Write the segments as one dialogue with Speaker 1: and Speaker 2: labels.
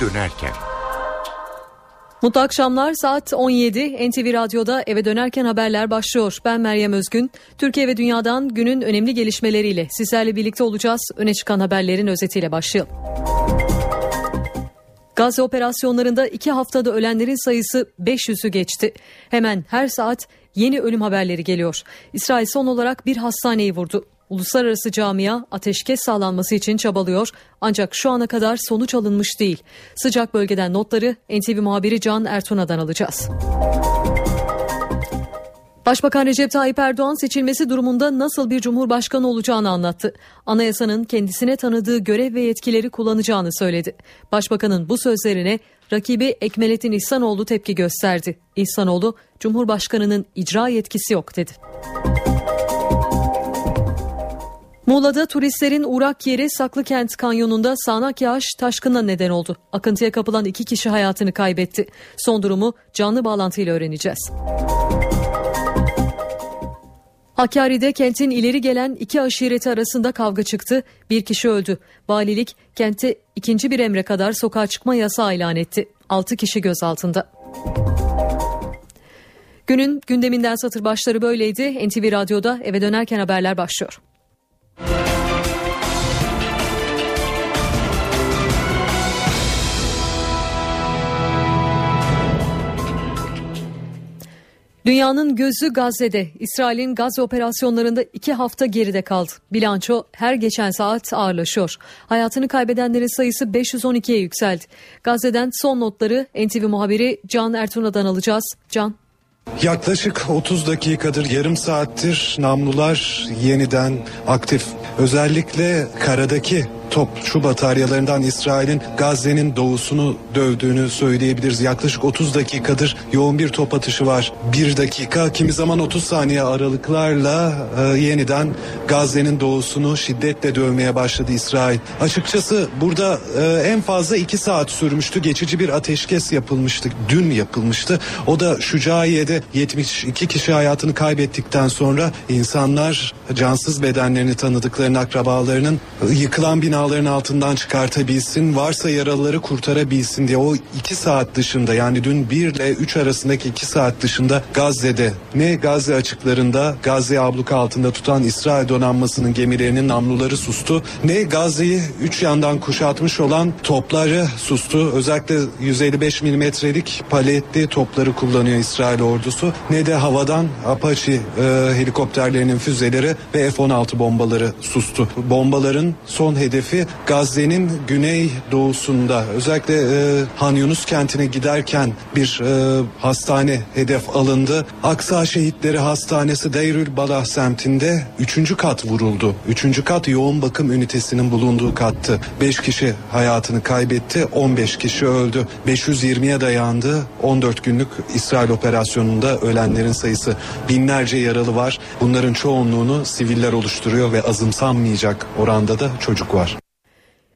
Speaker 1: dönerken.
Speaker 2: Mutlu akşamlar saat 17 NTV Radyo'da eve dönerken haberler başlıyor. Ben Meryem Özgün. Türkiye ve dünyadan günün önemli gelişmeleriyle sizlerle birlikte olacağız. Öne çıkan haberlerin özetiyle başlayalım. Gazze operasyonlarında iki haftada ölenlerin sayısı 500'ü geçti. Hemen her saat yeni ölüm haberleri geliyor. İsrail son olarak bir hastaneyi vurdu. Uluslararası camia ateşkes sağlanması için çabalıyor ancak şu ana kadar sonuç alınmış değil. Sıcak bölgeden notları NTV muhabiri Can Ertuna'dan alacağız. Başbakan Recep Tayyip Erdoğan seçilmesi durumunda nasıl bir cumhurbaşkanı olacağını anlattı. Anayasanın kendisine tanıdığı görev ve yetkileri kullanacağını söyledi. Başbakanın bu sözlerine rakibi Ekmelettin İhsanoğlu tepki gösterdi. İhsanoğlu, Cumhurbaşkanının icra yetkisi yok dedi. Muğla'da turistlerin uğrak yeri Saklıkent Kanyonu'nda sağanak yağış taşkına neden oldu. Akıntıya kapılan iki kişi hayatını kaybetti. Son durumu canlı bağlantıyla öğreneceğiz. Hakkari'de kentin ileri gelen iki aşireti arasında kavga çıktı. Bir kişi öldü. Valilik kente ikinci bir emre kadar sokağa çıkma yasağı ilan etti. Altı kişi gözaltında. Günün gündeminden satır başları böyleydi. NTV Radyo'da eve dönerken haberler başlıyor. Dünyanın gözü Gazze'de. İsrail'in Gazze operasyonlarında iki hafta geride kaldı. Bilanço her geçen saat ağırlaşıyor. Hayatını kaybedenlerin sayısı 512'ye yükseldi. Gazze'den son notları NTV muhabiri Can Ertuna'dan alacağız. Can.
Speaker 3: Yaklaşık 30 dakikadır, yarım saattir namlular yeniden aktif. Özellikle karadaki topçu bataryalarından İsrail'in Gazze'nin doğusunu dövdüğünü söyleyebiliriz. Yaklaşık 30 dakikadır yoğun bir top atışı var. Bir dakika kimi zaman 30 saniye aralıklarla e, yeniden Gazze'nin doğusunu şiddetle dövmeye başladı İsrail. Açıkçası burada e, en fazla 2 saat sürmüştü. Geçici bir ateşkes yapılmıştı. Dün yapılmıştı. O da Şucaiye'de 72 kişi hayatını kaybettikten sonra insanlar cansız bedenlerini tanıdıklarının akrabalarının yıkılan bina binaların altından çıkartabilsin, varsa yaralıları kurtarabilsin diye o iki saat dışında yani dün 1 ile 3 arasındaki iki saat dışında Gazze'de ne Gazze açıklarında Gazze abluka altında tutan İsrail donanmasının gemilerinin namluları sustu ne Gazze'yi üç yandan kuşatmış olan topları sustu. Özellikle 155 milimetrelik paletli topları kullanıyor İsrail ordusu ne de havadan Apache e, helikopterlerinin füzeleri ve F-16 bombaları sustu. Bombaların son hedefi hedefi Gazze'nin güney doğusunda özellikle e, Han Yunus kentine giderken bir e, hastane hedef alındı. Aksa Şehitleri Hastanesi Deyrül Balah semtinde 3. kat vuruldu. 3. kat yoğun bakım ünitesinin bulunduğu kattı. 5 kişi hayatını kaybetti, 15 kişi öldü. 520'ye dayandı. 14 günlük İsrail operasyonunda ölenlerin sayısı binlerce yaralı var. Bunların çoğunluğunu siviller oluşturuyor ve azımsanmayacak oranda da çocuk var.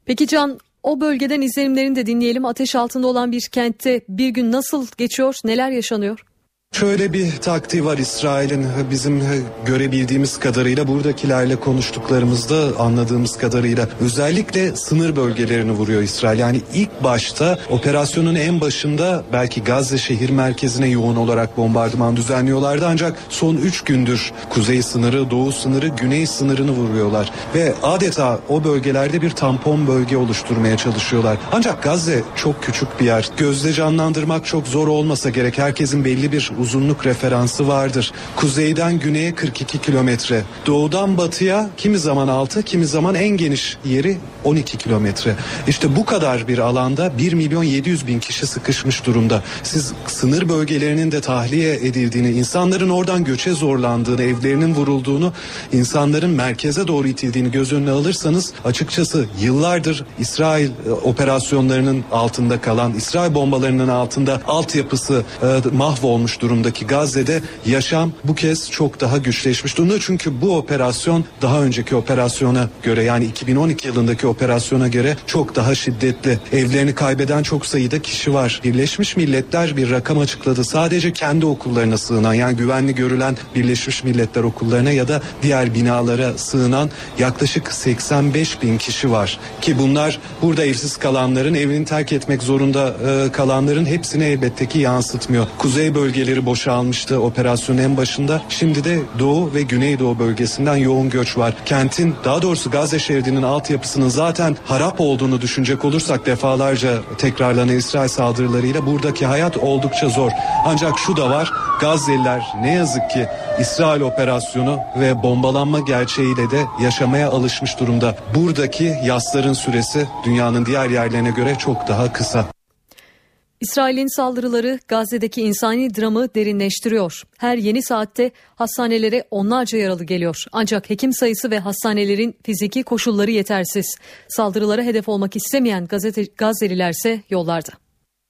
Speaker 2: Peki Can o bölgeden izlenimlerini de dinleyelim. Ateş altında olan bir kentte bir gün nasıl geçiyor, neler yaşanıyor?
Speaker 3: Şöyle bir taktiği var İsrail'in bizim görebildiğimiz kadarıyla buradakilerle konuştuklarımızda anladığımız kadarıyla özellikle sınır bölgelerini vuruyor İsrail. Yani ilk başta operasyonun en başında belki Gazze şehir merkezine yoğun olarak bombardıman düzenliyorlardı ancak son 3 gündür kuzey sınırı, doğu sınırı, güney sınırını vuruyorlar ve adeta o bölgelerde bir tampon bölge oluşturmaya çalışıyorlar. Ancak Gazze çok küçük bir yer. Gözle canlandırmak çok zor olmasa gerek. Herkesin belli bir uzunluk referansı vardır. Kuzeyden güneye 42 kilometre. Doğudan batıya kimi zaman 6 kimi zaman en geniş yeri 12 kilometre. İşte bu kadar bir alanda 1 milyon 700 bin kişi sıkışmış durumda. Siz sınır bölgelerinin de tahliye edildiğini, insanların oradan göçe zorlandığını, evlerinin vurulduğunu, insanların merkeze doğru itildiğini göz önüne alırsanız açıkçası yıllardır İsrail e, operasyonlarının altında kalan, İsrail bombalarının altında altyapısı e, mahvolmuş durumdaki Gazze'de yaşam bu kez çok daha güçleşmiş durumda. Çünkü bu operasyon daha önceki operasyona göre yani 2012 yılındaki operasyona göre çok daha şiddetli. Evlerini kaybeden çok sayıda kişi var. Birleşmiş Milletler bir rakam açıkladı. Sadece kendi okullarına sığınan yani güvenli görülen Birleşmiş Milletler okullarına ya da diğer binalara sığınan yaklaşık 85 bin kişi var. Ki bunlar burada evsiz kalanların evini terk etmek zorunda e, kalanların hepsini elbette ki yansıtmıyor. Kuzey bölgeleri boşalmıştı operasyonun en başında. Şimdi de doğu ve güneydoğu bölgesinden yoğun göç var. Kentin daha doğrusu Gazze şeridinin altyapısının zaten harap olduğunu düşünecek olursak defalarca tekrarlanan İsrail saldırılarıyla buradaki hayat oldukça zor. Ancak şu da var Gazze'liler ne yazık ki İsrail operasyonu ve bombalanma gerçeğiyle de yaşamaya alışmış durumda. Buradaki yasların süresi dünyanın diğer yerlerine göre çok daha kısa.
Speaker 2: İsrail'in saldırıları Gazze'deki insani dramı derinleştiriyor. Her yeni saatte hastanelere onlarca yaralı geliyor. Ancak hekim sayısı ve hastanelerin fiziki koşulları yetersiz. Saldırılara hedef olmak istemeyen gazete, Gazze'lilerse yollarda.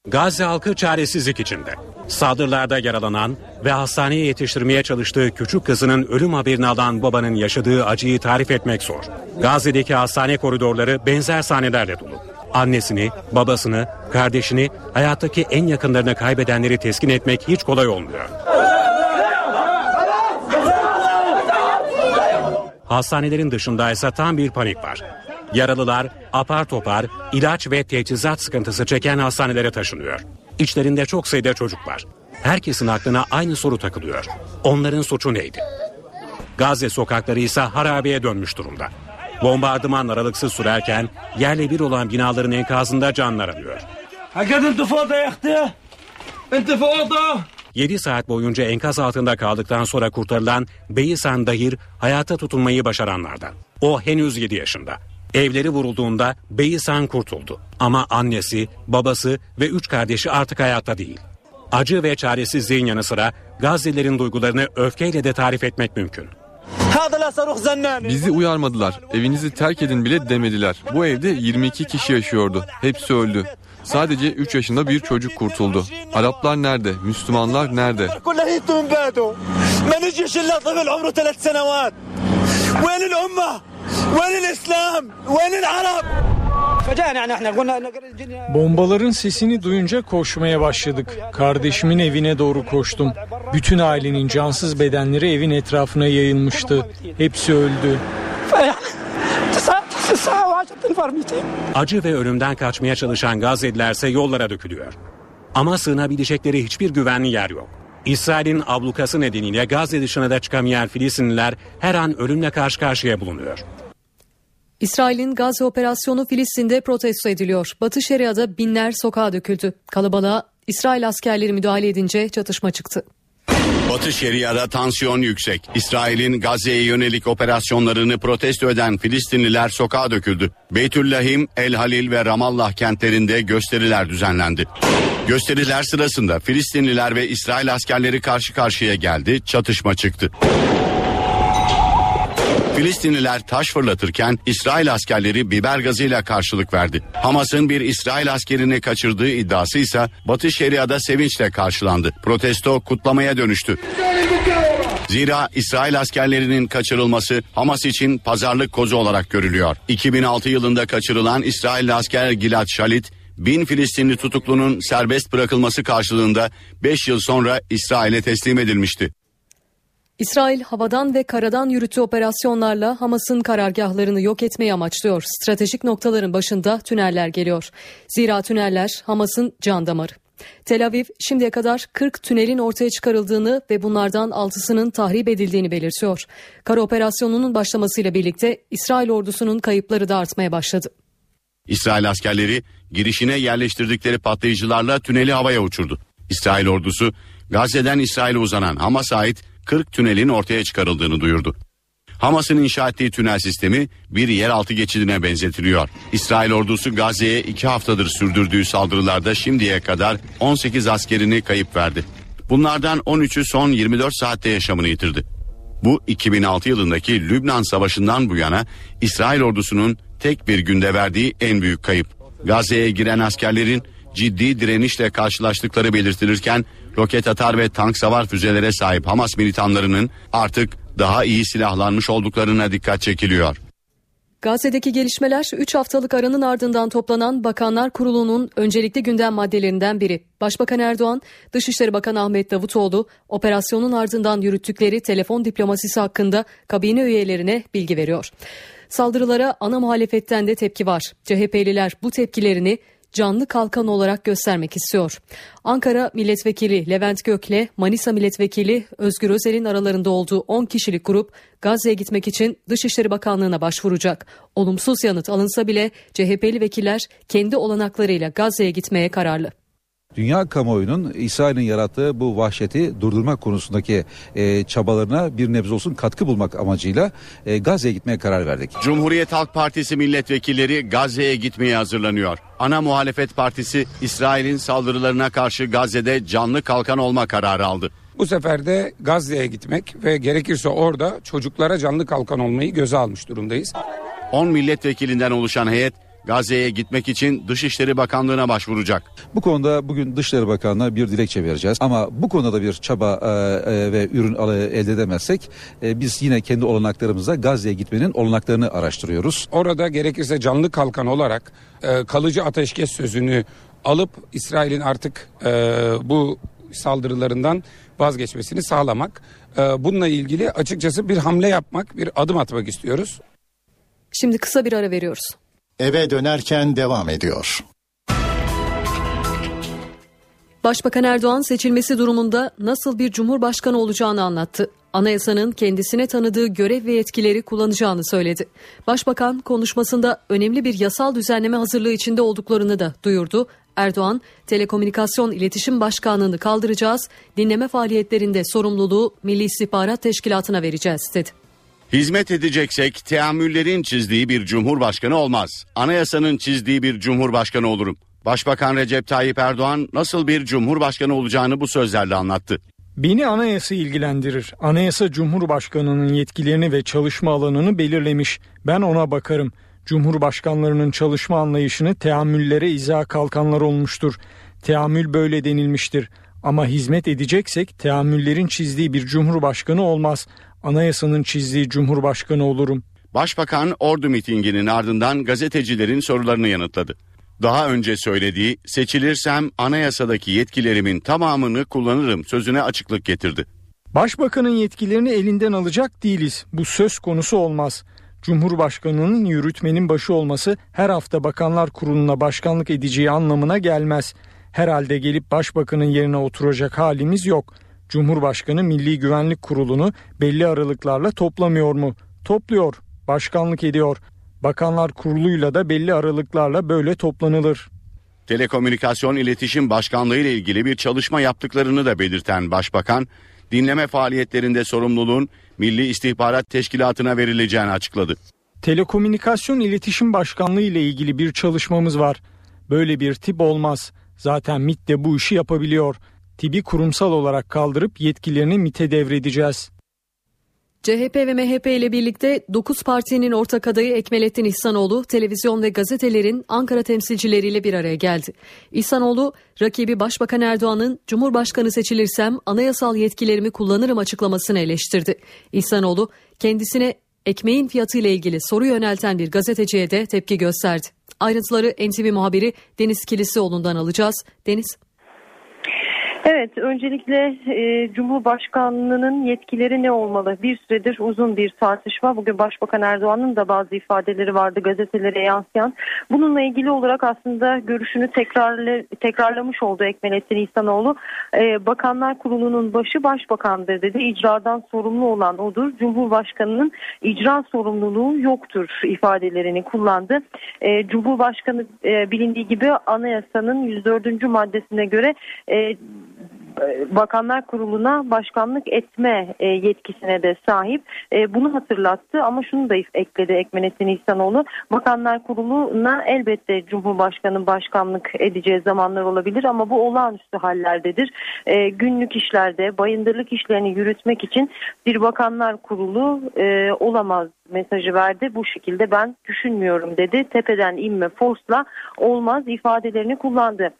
Speaker 1: Gazze halkı çaresizlik içinde. Saldırılarda yaralanan ve hastaneye yetiştirmeye çalıştığı küçük kızının ölüm haberini alan babanın yaşadığı acıyı tarif etmek zor. Gazze'deki hastane koridorları benzer sahnelerle dolu. Annesini, babasını, kardeşini, hayattaki en yakınlarını kaybedenleri teskin etmek hiç kolay olmuyor. Hastanelerin dışında ise tam bir panik var. Yaralılar apar topar ilaç ve teçhizat sıkıntısı çeken hastanelere taşınıyor. İçlerinde çok sayıda çocuk var. Herkesin aklına aynı soru takılıyor. Onların suçu neydi? Gazze sokakları ise harabeye dönmüş durumda. Bombardıman aralıksız sürerken yerle bir olan binaların enkazında canlar arıyor. 7 saat boyunca enkaz altında kaldıktan sonra kurtarılan Beyisan Dahir hayata tutunmayı başaranlardan. O henüz 7 yaşında. Evleri vurulduğunda Beyisan kurtuldu. Ama annesi, babası ve üç kardeşi artık hayatta değil. Acı ve çaresizliğin yanı sıra Gazze'lerin duygularını öfkeyle de tarif etmek mümkün.
Speaker 4: Bizi uyarmadılar. Evinizi terk edin bile demediler. Bu evde 22 kişi yaşıyordu. Hepsi öldü. Sadece 3 yaşında bir çocuk kurtuldu. Araplar nerede? Müslümanlar nerede?
Speaker 5: Bombaların sesini duyunca koşmaya başladık. Kardeşimin evine doğru koştum. Bütün ailenin cansız bedenleri evin etrafına yayılmıştı. Hepsi öldü.
Speaker 1: Acı ve ölümden kaçmaya çalışan Gazze'lilerse yollara dökülüyor. Ama sığınabilecekleri hiçbir güvenli yer yok. İsrail'in ablukası nedeniyle Gazze dışına da çıkamayan Filistinliler her an ölümle karşı karşıya bulunuyor.
Speaker 2: İsrail'in Gazze operasyonu Filistin'de protesto ediliyor. Batı Şeria'da binler sokağa döküldü. Kalabalığa İsrail askerleri müdahale edince çatışma çıktı.
Speaker 6: Batı Şeria'da tansiyon yüksek. İsrail'in Gazze'ye yönelik operasyonlarını protesto eden Filistinliler sokağa döküldü. Beytüllahim, El Halil ve Ramallah kentlerinde gösteriler düzenlendi. Gösteriler sırasında Filistinliler ve İsrail askerleri karşı karşıya geldi, çatışma çıktı. Filistinliler taş fırlatırken İsrail askerleri biber gazıyla karşılık verdi. Hamas'ın bir İsrail askerini kaçırdığı iddiası ise Batı Şeria'da sevinçle karşılandı. Protesto kutlamaya dönüştü. Zira İsrail askerlerinin kaçırılması Hamas için pazarlık kozu olarak görülüyor. 2006 yılında kaçırılan İsrail asker Gilad Shalit, bin Filistinli tutuklunun serbest bırakılması karşılığında 5 yıl sonra İsrail'e teslim edilmişti.
Speaker 2: İsrail havadan ve karadan yürüttüğü operasyonlarla Hamas'ın karargahlarını yok etmeyi amaçlıyor. Stratejik noktaların başında tüneller geliyor. Zira tüneller Hamas'ın can damarı. Tel Aviv şimdiye kadar 40 tünelin ortaya çıkarıldığını ve bunlardan 6'sının tahrip edildiğini belirtiyor. Kara operasyonunun başlamasıyla birlikte İsrail ordusunun kayıpları da artmaya başladı.
Speaker 6: İsrail askerleri girişine yerleştirdikleri patlayıcılarla tüneli havaya uçurdu. İsrail ordusu Gazze'den İsrail'e uzanan Hamas'a ait 40 tünelin ortaya çıkarıldığını duyurdu. Hamas'ın inşa ettiği tünel sistemi bir yeraltı geçidine benzetiliyor. İsrail ordusu Gazze'ye iki haftadır sürdürdüğü saldırılarda şimdiye kadar 18 askerini kayıp verdi. Bunlardan 13'ü son 24 saatte yaşamını yitirdi. Bu 2006 yılındaki Lübnan Savaşı'ndan bu yana İsrail ordusunun tek bir günde verdiği en büyük kayıp. Gazze'ye giren askerlerin ciddi direnişle karşılaştıkları belirtilirken roket atar ve tank savar füzelere sahip Hamas militanlarının artık daha iyi silahlanmış olduklarına dikkat çekiliyor.
Speaker 2: Gazze'deki gelişmeler 3 haftalık aranın ardından toplanan Bakanlar Kurulu'nun öncelikli gündem maddelerinden biri. Başbakan Erdoğan, Dışişleri Bakanı Ahmet Davutoğlu, operasyonun ardından yürüttükleri telefon diplomasisi hakkında kabine üyelerine bilgi veriyor. Saldırılara ana muhalefetten de tepki var. CHP'liler bu tepkilerini canlı kalkan olarak göstermek istiyor. Ankara Milletvekili Levent Gök'le Manisa Milletvekili Özgür Özel'in aralarında olduğu 10 kişilik grup Gazze'ye gitmek için Dışişleri Bakanlığı'na başvuracak. Olumsuz yanıt alınsa bile CHP'li vekiller kendi olanaklarıyla Gazze'ye gitmeye kararlı
Speaker 7: dünya kamuoyunun İsrail'in yarattığı bu vahşeti durdurmak konusundaki e, çabalarına bir nebze olsun katkı bulmak amacıyla e, Gazze'ye gitmeye karar verdik.
Speaker 6: Cumhuriyet Halk Partisi milletvekilleri Gazze'ye gitmeye hazırlanıyor. Ana muhalefet partisi İsrail'in saldırılarına karşı Gazze'de canlı kalkan olma kararı aldı.
Speaker 8: Bu sefer de Gazze'ye gitmek ve gerekirse orada çocuklara canlı kalkan olmayı göze almış durumdayız.
Speaker 6: 10 milletvekilinden oluşan heyet Gazze'ye gitmek için Dışişleri Bakanlığı'na başvuracak.
Speaker 7: Bu konuda bugün Dışişleri Bakanlığı'na bir dilekçe vereceğiz. Ama bu konuda da bir çaba e, e, ve ürün elde edemezsek e, biz yine kendi olanaklarımızda Gazze'ye gitmenin olanaklarını araştırıyoruz.
Speaker 8: Orada gerekirse canlı kalkan olarak e, kalıcı ateşkes sözünü alıp İsrail'in artık e, bu saldırılarından vazgeçmesini sağlamak. E, bununla ilgili açıkçası bir hamle yapmak, bir adım atmak istiyoruz.
Speaker 2: Şimdi kısa bir ara veriyoruz
Speaker 9: eve dönerken devam ediyor.
Speaker 2: Başbakan Erdoğan seçilmesi durumunda nasıl bir cumhurbaşkanı olacağını anlattı. Anayasanın kendisine tanıdığı görev ve yetkileri kullanacağını söyledi. Başbakan konuşmasında önemli bir yasal düzenleme hazırlığı içinde olduklarını da duyurdu. Erdoğan, Telekomünikasyon İletişim Başkanlığı'nı kaldıracağız, dinleme faaliyetlerinde sorumluluğu Milli İstihbarat Teşkilatı'na vereceğiz dedi.
Speaker 6: Hizmet edeceksek teamüllerin çizdiği bir cumhurbaşkanı olmaz. Anayasanın çizdiği bir cumhurbaşkanı olurum. Başbakan Recep Tayyip Erdoğan nasıl bir cumhurbaşkanı olacağını bu sözlerle anlattı.
Speaker 5: Beni anayasa ilgilendirir. Anayasa Cumhurbaşkanı'nın yetkilerini ve çalışma alanını belirlemiş. Ben ona bakarım. Cumhurbaşkanlarının çalışma anlayışını teamüllere izah kalkanlar olmuştur. Teamül böyle denilmiştir. Ama hizmet edeceksek teamüllerin çizdiği bir cumhurbaşkanı olmaz anayasanın çizdiği cumhurbaşkanı olurum.
Speaker 6: Başbakan ordu mitinginin ardından gazetecilerin sorularını yanıtladı. Daha önce söylediği seçilirsem anayasadaki yetkilerimin tamamını kullanırım sözüne açıklık getirdi.
Speaker 5: Başbakanın yetkilerini elinden alacak değiliz. Bu söz konusu olmaz. Cumhurbaşkanının yürütmenin başı olması her hafta bakanlar kuruluna başkanlık edeceği anlamına gelmez. Herhalde gelip başbakanın yerine oturacak halimiz yok. Cumhurbaşkanı Milli Güvenlik Kurulu'nu belli aralıklarla toplamıyor mu? Topluyor, başkanlık ediyor. Bakanlar Kurulu'yla da belli aralıklarla böyle toplanılır.
Speaker 6: Telekomünikasyon İletişim Başkanlığı ile ilgili bir çalışma yaptıklarını da belirten Başbakan, dinleme faaliyetlerinde sorumluluğun Milli İstihbarat Teşkilatı'na verileceğini açıkladı.
Speaker 5: Telekomünikasyon İletişim Başkanlığı ile ilgili bir çalışmamız var. Böyle bir tip olmaz. Zaten MIT de bu işi yapabiliyor. TİB'i kurumsal olarak kaldırıp yetkilerini MİT'e devredeceğiz.
Speaker 2: CHP ve MHP ile birlikte 9 partinin ortak adayı Ekmelettin İhsanoğlu televizyon ve gazetelerin Ankara temsilcileriyle bir araya geldi. İhsanoğlu rakibi Başbakan Erdoğan'ın Cumhurbaşkanı seçilirsem anayasal yetkilerimi kullanırım açıklamasını eleştirdi. İhsanoğlu kendisine ekmeğin fiyatı ile ilgili soru yönelten bir gazeteciye de tepki gösterdi. Ayrıntıları NTV muhabiri Deniz Kilisioğlu'ndan alacağız. Deniz
Speaker 10: Evet, öncelikle e, Cumhurbaşkanlığının yetkileri ne olmalı? Bir süredir uzun bir tartışma. Bugün Başbakan Erdoğan'ın da bazı ifadeleri vardı gazetelere yansıyan. Bununla ilgili olarak aslında görüşünü tekrarla, tekrarlamış oldu Ekmelettin İhsanoğlu. E, Bakanlar Kurulu'nun başı başbakandır dedi. İcradan sorumlu olan odur. Cumhurbaşkanının icra sorumluluğu yoktur ifadelerini kullandı. E, Cumhurbaşkanı e, bilindiği gibi anayasanın 104. maddesine göre e, Bakanlar Kurulu'na başkanlık etme e, yetkisine de sahip. E, bunu hatırlattı ama şunu da ekledi Ekmenettin İhsanoğlu. Bakanlar Kurulu'na elbette Cumhurbaşkanı başkanlık edeceği zamanlar olabilir ama bu olağanüstü hallerdedir. E, günlük işlerde bayındırlık işlerini yürütmek için bir Bakanlar Kurulu e, olamaz mesajı verdi. Bu şekilde ben düşünmüyorum dedi. Tepeden inme forsla olmaz ifadelerini kullandı.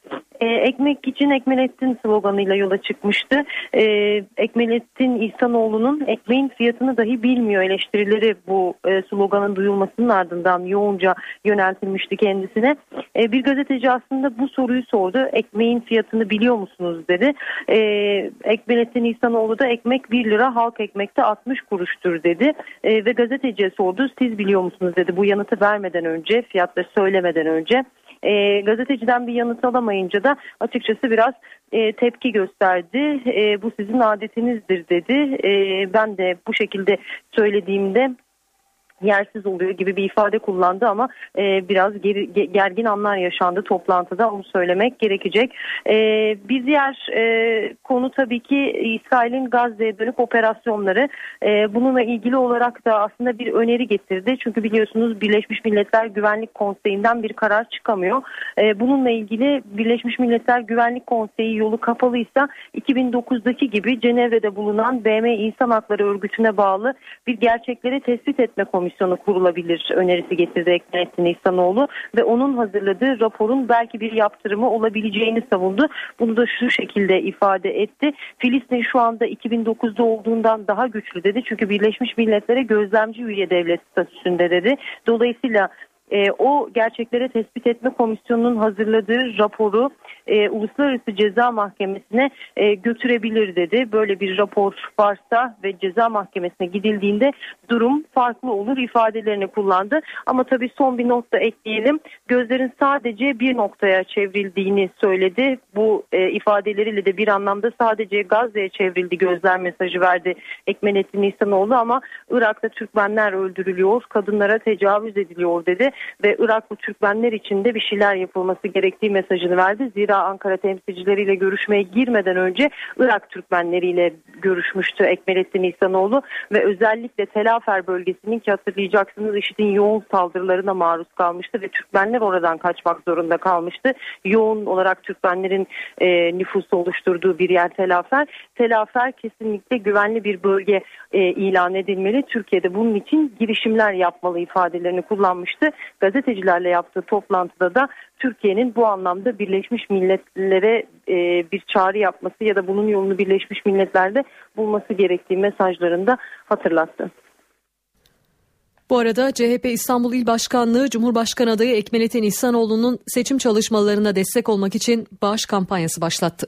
Speaker 10: E, ekmek için Ekmelettin sloganıyla yola çıkmıştı. E, Ekmelettin İhsanoğlu'nun ekmeğin fiyatını dahi bilmiyor eleştirileri bu e, sloganın duyulmasının ardından yoğunca yöneltilmişti kendisine. E, bir gazeteci aslında bu soruyu sordu. Ekmeğin fiyatını biliyor musunuz dedi. E, Ekmelettin İhsanoğlu da ekmek 1 lira halk ekmekte 60 kuruştur dedi. E, ve gazeteciye sordu siz biliyor musunuz dedi. Bu yanıtı vermeden önce fiyatları söylemeden önce e, gazeteciden bir yanıt alamayınca da açıkçası biraz e, tepki gösterdi. E, bu sizin adetinizdir dedi. E, ben de bu şekilde söylediğimde yersiz oluyor gibi bir ifade kullandı ama e, biraz geri, gergin anlar yaşandı toplantıda onu söylemek gerekecek. E, bir diğer e, konu tabii ki İsrail'in Gazze'ye dönük operasyonları. E, bununla ilgili olarak da aslında bir öneri getirdi. Çünkü biliyorsunuz Birleşmiş Milletler Güvenlik Konseyi'nden bir karar çıkamıyor. E, bununla ilgili Birleşmiş Milletler Güvenlik Konseyi yolu kapalıysa 2009'daki gibi Cenevre'de bulunan BM İnsan Hakları Örgütü'ne bağlı bir gerçekleri tespit etme komisyonu komisyonu kurulabilir önerisi getirdi Ekmelettin İhsanoğlu ve onun hazırladığı raporun belki bir yaptırımı olabileceğini savundu. Bunu da şu şekilde ifade etti. Filistin şu anda 2009'da olduğundan daha güçlü dedi. Çünkü Birleşmiş Milletler'e gözlemci üye devlet statüsünde dedi. Dolayısıyla e, o gerçekleri tespit etme komisyonunun hazırladığı raporu e, Uluslararası Ceza Mahkemesi'ne e, götürebilir dedi. Böyle bir rapor varsa ve ceza mahkemesine gidildiğinde durum farklı olur ifadelerini kullandı. Ama tabii son bir not ekleyelim. Gözlerin sadece bir noktaya çevrildiğini söyledi. Bu e, ifadeleriyle de bir anlamda sadece Gazze'ye çevrildi gözler mesajı verdi Ekmenettin İhsanoğlu ama Irak'ta Türkmenler öldürülüyor, kadınlara tecavüz ediliyor dedi ve Iraklı Türkmenler için de bir şeyler yapılması gerektiği mesajını verdi. Zira Ankara temsilcileriyle görüşmeye girmeden önce Irak Türkmenleriyle görüşmüştü Ekmelettin İhsanoğlu ve özellikle Telafer bölgesinin ki hatırlayacaksınız IŞİD'in yoğun saldırılarına maruz kalmıştı ve Türkmenler oradan kaçmak zorunda kalmıştı. Yoğun olarak Türkmenlerin e, nüfusu oluşturduğu bir yer Telafer. Telafer kesinlikle güvenli bir bölge e, ilan edilmeli. Türkiye'de bunun için girişimler yapmalı ifadelerini kullanmıştı gazetecilerle yaptığı toplantıda da Türkiye'nin bu anlamda Birleşmiş Milletler'e e, bir çağrı yapması ya da bunun yolunu Birleşmiş Milletler'de bulması gerektiği mesajlarında hatırlattı.
Speaker 2: Bu arada CHP İstanbul İl Başkanlığı Cumhurbaşkanı adayı Ekmelettin İhsanoğlu'nun seçim çalışmalarına destek olmak için bağış kampanyası başlattı.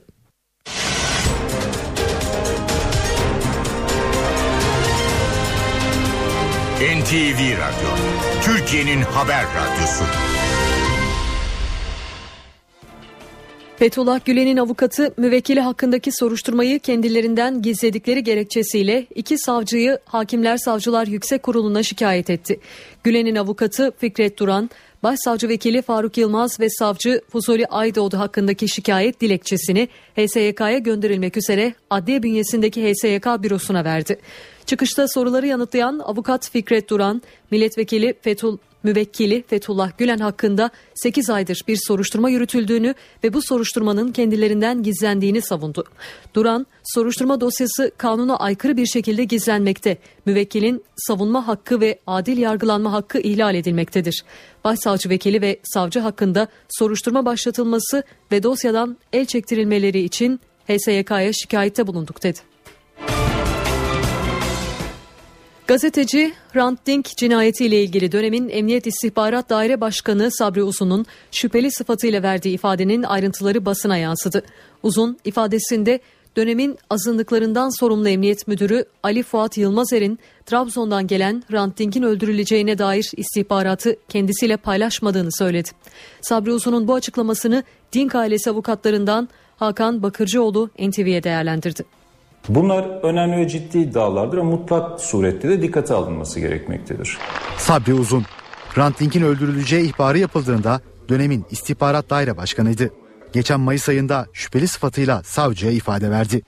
Speaker 11: NTV Radyo, Türkiye'nin haber radyosu.
Speaker 2: Fethullah Gülen'in avukatı müvekkili hakkındaki soruşturmayı kendilerinden gizledikleri gerekçesiyle iki savcıyı Hakimler Savcılar Yüksek Kurulu'na şikayet etti. Gülen'in avukatı Fikret Duran, Başsavcı Vekili Faruk Yılmaz ve Savcı Fuzuli Aydoğdu hakkındaki şikayet dilekçesini HSYK'ya gönderilmek üzere adliye bünyesindeki HSYK bürosuna verdi. Çıkışta soruları yanıtlayan avukat Fikret Duran, milletvekili Fethul müvekkili Fethullah Gülen hakkında 8 aydır bir soruşturma yürütüldüğünü ve bu soruşturmanın kendilerinden gizlendiğini savundu. Duran, soruşturma dosyası kanuna aykırı bir şekilde gizlenmekte. Müvekkilin savunma hakkı ve adil yargılanma hakkı ihlal edilmektedir. Başsavcı vekili ve savcı hakkında soruşturma başlatılması ve dosyadan el çektirilmeleri için HSYK'ya şikayette bulunduk dedi. Gazeteci Hrant Dink cinayetiyle ilgili dönemin Emniyet İstihbarat Daire Başkanı Sabri Uzun'un şüpheli sıfatıyla verdiği ifadenin ayrıntıları basına yansıdı. Uzun ifadesinde dönemin azınlıklarından sorumlu Emniyet Müdürü Ali Fuat Yılmazer'in Trabzon'dan gelen Hrant Dink'in öldürüleceğine dair istihbaratı kendisiyle paylaşmadığını söyledi. Sabri Uzun'un bu açıklamasını Dink ailesi avukatlarından Hakan Bakırcıoğlu NTV'ye değerlendirdi.
Speaker 12: Bunlar önemli ve ciddi iddialardır ve mutlak surette de dikkate alınması gerekmektedir.
Speaker 13: Sabri Uzun, Hrant Dink'in öldürüleceği ihbarı yapıldığında dönemin istihbarat daire başkanıydı. geçen Mayıs ayında şüpheli sıfatıyla savcıya ifade verdi.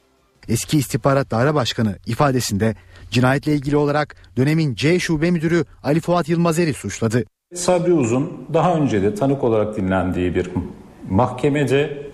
Speaker 13: Eski istihbarat daire başkanı ifadesinde cinayetle ilgili olarak dönemin C şube müdürü Ali Fuat Yılmazer'i suçladı.
Speaker 12: Sabri Uzun daha önce de tanık olarak dinlendiği bir mahkemede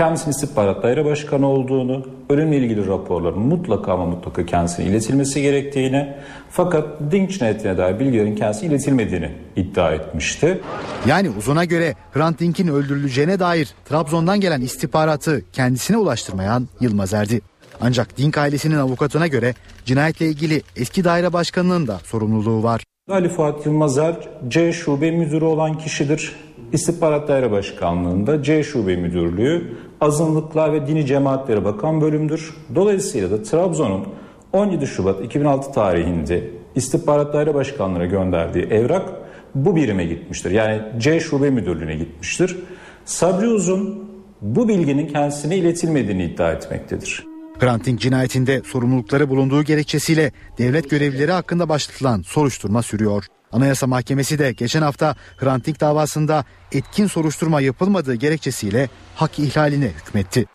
Speaker 12: kendisinin istihbarat daire başkanı olduğunu, ölümle ilgili raporların mutlaka ama mutlaka kendisine iletilmesi gerektiğini fakat Dink cinayetine dair bilgilerin kendisine iletilmediğini iddia etmişti.
Speaker 13: Yani Uzun'a göre Hrant Dink'in öldürüleceğine dair Trabzon'dan gelen istihbaratı kendisine ulaştırmayan Yılmazer'di. Ancak Dink ailesinin avukatına göre cinayetle ilgili eski daire başkanının da sorumluluğu var.
Speaker 12: Ali Fuat Yılmazer C şube müdürü olan kişidir. İstihbarat Daire Başkanlığı'nda C Şube Müdürlüğü azınlıklar ve dini cemaatlere bakan bölümdür. Dolayısıyla da Trabzon'un 17 Şubat 2006 tarihinde İstihbarat Daire Başkanlığı'na gönderdiği evrak bu birime gitmiştir. Yani C Şube Müdürlüğü'ne gitmiştir. Sabri Uzun bu bilginin kendisine iletilmediğini iddia etmektedir.
Speaker 13: Hrant Dink cinayetinde sorumlulukları bulunduğu gerekçesiyle devlet görevlileri hakkında başlatılan soruşturma sürüyor. Anayasa Mahkemesi de geçen hafta Hrant Dink davasında etkin soruşturma yapılmadığı gerekçesiyle hak ihlaline hükmetti.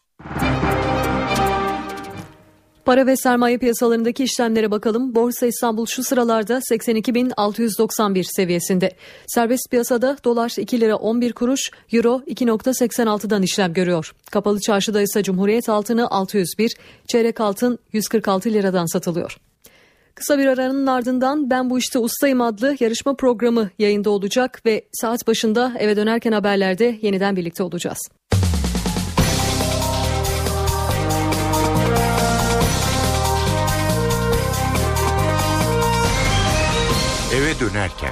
Speaker 2: Para ve sermaye piyasalarındaki işlemlere bakalım. Borsa İstanbul şu sıralarda 82.691 seviyesinde. Serbest piyasada dolar 2 lira 11 kuruş, euro 2.86'dan işlem görüyor. Kapalı çarşıda ise Cumhuriyet altını 601, çeyrek altın 146 liradan satılıyor. Kısa bir aranın ardından Ben Bu İşte Ustayım adlı yarışma programı yayında olacak ve saat başında eve dönerken haberlerde yeniden birlikte olacağız.
Speaker 11: Dönerken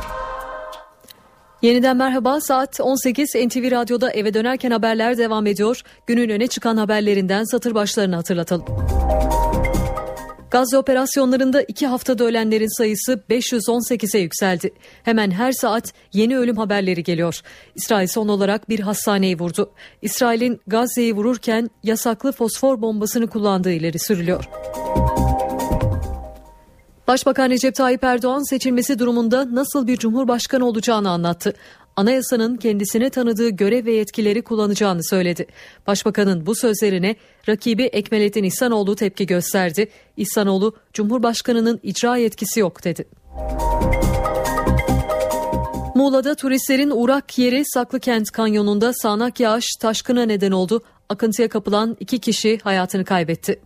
Speaker 2: Yeniden merhaba saat 18 NTV Radyo'da eve dönerken haberler devam ediyor. Günün öne çıkan haberlerinden satır başlarını hatırlatalım. Gazze operasyonlarında iki haftada ölenlerin sayısı 518'e yükseldi. Hemen her saat yeni ölüm haberleri geliyor. İsrail son olarak bir hastaneyi vurdu. İsrail'in Gazze'yi vururken yasaklı fosfor bombasını kullandığı ileri sürülüyor. Başbakan Recep Tayyip Erdoğan seçilmesi durumunda nasıl bir cumhurbaşkanı olacağını anlattı anayasanın kendisine tanıdığı görev ve yetkileri kullanacağını söyledi. Başbakanın bu sözlerine rakibi Ekmelettin İhsanoğlu tepki gösterdi. İhsanoğlu, Cumhurbaşkanı'nın icra yetkisi yok dedi. Muğla'da turistlerin uğrak yeri Saklıkent Kanyonu'nda sağanak yağış taşkına neden oldu. Akıntıya kapılan iki kişi hayatını kaybetti.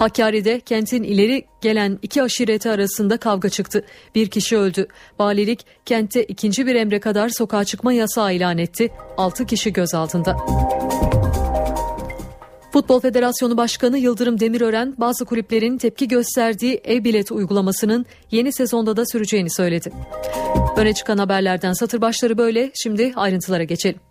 Speaker 2: Hakkari'de kentin ileri gelen iki aşireti arasında kavga çıktı. Bir kişi öldü. Valilik kentte ikinci bir emre kadar sokağa çıkma yasağı ilan etti. Altı kişi gözaltında. Futbol Federasyonu Başkanı Yıldırım Demirören bazı kulüplerin tepki gösterdiği e-bilet uygulamasının yeni sezonda da süreceğini söyledi. Öne çıkan haberlerden satır başları böyle. Şimdi ayrıntılara geçelim.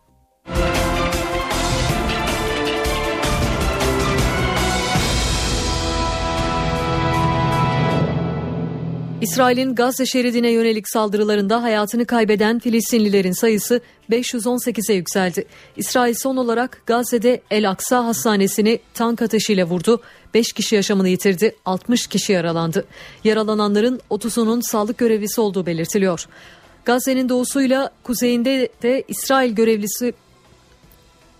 Speaker 2: İsrail'in Gazze şeridine yönelik saldırılarında hayatını kaybeden Filistinlilerin sayısı 518'e yükseldi. İsrail son olarak Gazze'de El Aksa Hastanesi'ni tank ateşiyle vurdu. 5 kişi yaşamını yitirdi, 60 kişi yaralandı. Yaralananların 30'unun sağlık görevlisi olduğu belirtiliyor. Gazze'nin doğusuyla kuzeyinde de İsrail görevlisi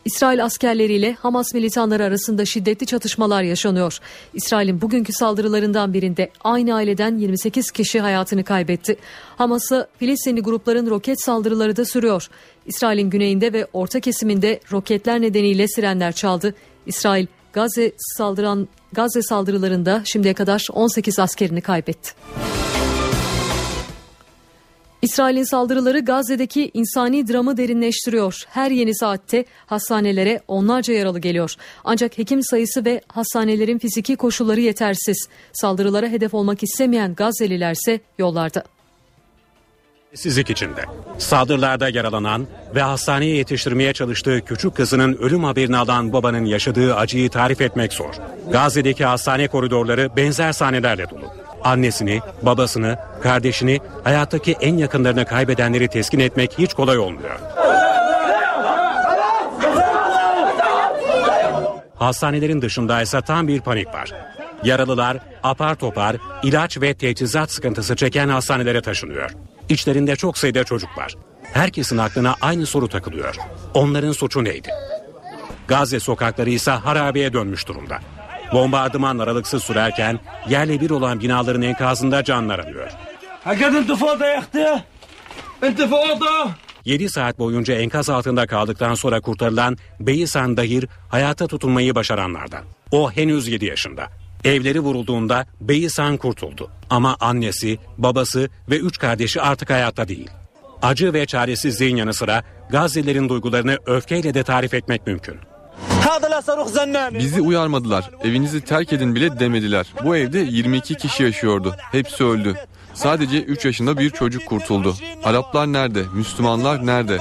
Speaker 2: İsrail askerleriyle Hamas militanları arasında şiddetli çatışmalar yaşanıyor. İsrail'in bugünkü saldırılarından birinde aynı aileden 28 kişi hayatını kaybetti. Hamas'a Filistinli grupların roket saldırıları da sürüyor. İsrail'in güneyinde ve orta kesiminde roketler nedeniyle sirenler çaldı. İsrail Gazze saldıran Gazze saldırılarında şimdiye kadar 18 askerini kaybetti. İsrail'in saldırıları Gazze'deki insani dramı derinleştiriyor. Her yeni saatte hastanelere onlarca yaralı geliyor. Ancak hekim sayısı ve hastanelerin fiziki koşulları yetersiz. Saldırılara hedef olmak istemeyen Gazze'lilerse yollarda.
Speaker 1: Sizlik içinde. Saldırılarda yaralanan ve hastaneye yetiştirmeye çalıştığı küçük kızının ölüm haberini alan babanın yaşadığı acıyı tarif etmek zor. Gazze'deki hastane koridorları benzer sahnelerle dolu annesini, babasını, kardeşini, hayattaki en yakınlarını kaybedenleri teskin etmek hiç kolay olmuyor. Hastanelerin dışında ise tam bir panik var. Yaralılar apar topar ilaç ve teçhizat sıkıntısı çeken hastanelere taşınıyor. İçlerinde çok sayıda çocuk var. Herkesin aklına aynı soru takılıyor. Onların suçu neydi? Gazze sokakları ise harabeye dönmüş durumda. Bombardıman aralıksız sürerken yerle bir olan binaların enkazında canlar arıyor. 7 saat boyunca enkaz altında kaldıktan sonra kurtarılan Beyisan Dahir hayata tutunmayı başaranlardan. O henüz 7 yaşında. Evleri vurulduğunda Beyisan kurtuldu. Ama annesi, babası ve üç kardeşi artık hayatta değil. Acı ve çaresizliğin yanı sıra Gazze'lerin duygularını öfkeyle de tarif etmek mümkün.
Speaker 4: Bizi uyarmadılar. Evinizi terk edin bile demediler. Bu evde 22 kişi yaşıyordu. Hepsi öldü. Sadece 3 yaşında bir çocuk kurtuldu. Araplar nerede? Müslümanlar nerede?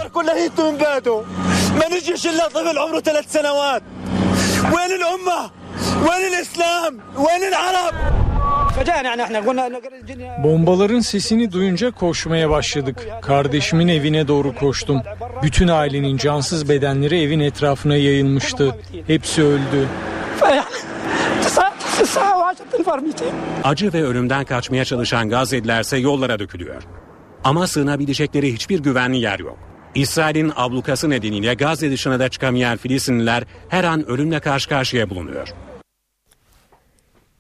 Speaker 5: Bombaların sesini duyunca koşmaya başladık. Kardeşimin evine doğru koştum. Bütün ailenin cansız bedenleri evin etrafına yayılmıştı. Hepsi öldü.
Speaker 1: Acı ve ölümden kaçmaya çalışan Gazze'lilerse yollara dökülüyor. Ama sığınabilecekleri hiçbir güvenli yer yok. İsrail'in ablukası nedeniyle Gazze dışına da çıkamayan Filistinliler her an ölümle karşı karşıya bulunuyor.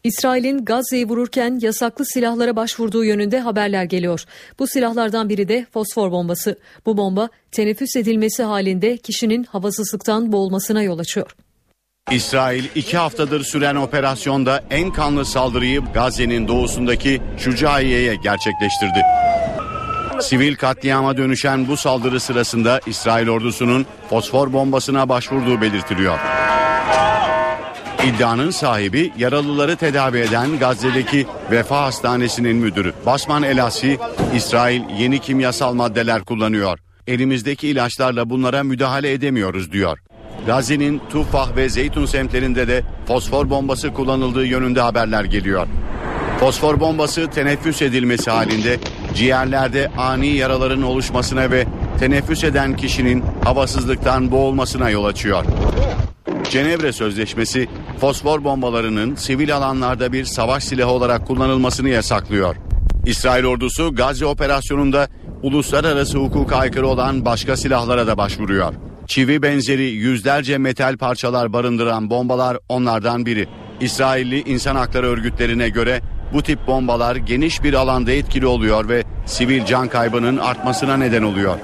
Speaker 2: İsrail'in Gazze'yi vururken yasaklı silahlara başvurduğu yönünde haberler geliyor. Bu silahlardan biri de fosfor bombası. Bu bomba teneffüs edilmesi halinde kişinin havasızlıktan boğulmasına yol açıyor.
Speaker 6: İsrail iki haftadır süren operasyonda en kanlı saldırıyı Gazze'nin doğusundaki Şucaiye'ye gerçekleştirdi. Sivil katliama dönüşen bu saldırı sırasında İsrail ordusunun fosfor bombasına başvurduğu belirtiliyor. İddianın sahibi yaralıları tedavi eden Gazze'deki Vefa Hastanesi'nin müdürü. Basman Elasi, İsrail yeni kimyasal maddeler kullanıyor. Elimizdeki ilaçlarla bunlara müdahale edemiyoruz diyor. Gazze'nin Tufah ve Zeytun semtlerinde de fosfor bombası kullanıldığı yönünde haberler geliyor. Fosfor bombası teneffüs edilmesi halinde ciğerlerde ani yaraların oluşmasına ve teneffüs eden kişinin havasızlıktan boğulmasına yol açıyor. Cenevre Sözleşmesi fosfor bombalarının sivil alanlarda bir savaş silahı olarak kullanılmasını yasaklıyor. İsrail ordusu Gazze operasyonunda uluslararası hukuka aykırı olan başka silahlara da başvuruyor. Çivi benzeri yüzlerce metal parçalar barındıran bombalar onlardan biri. İsrailli insan hakları örgütlerine göre bu tip bombalar geniş bir alanda etkili oluyor ve sivil can kaybının artmasına neden oluyor.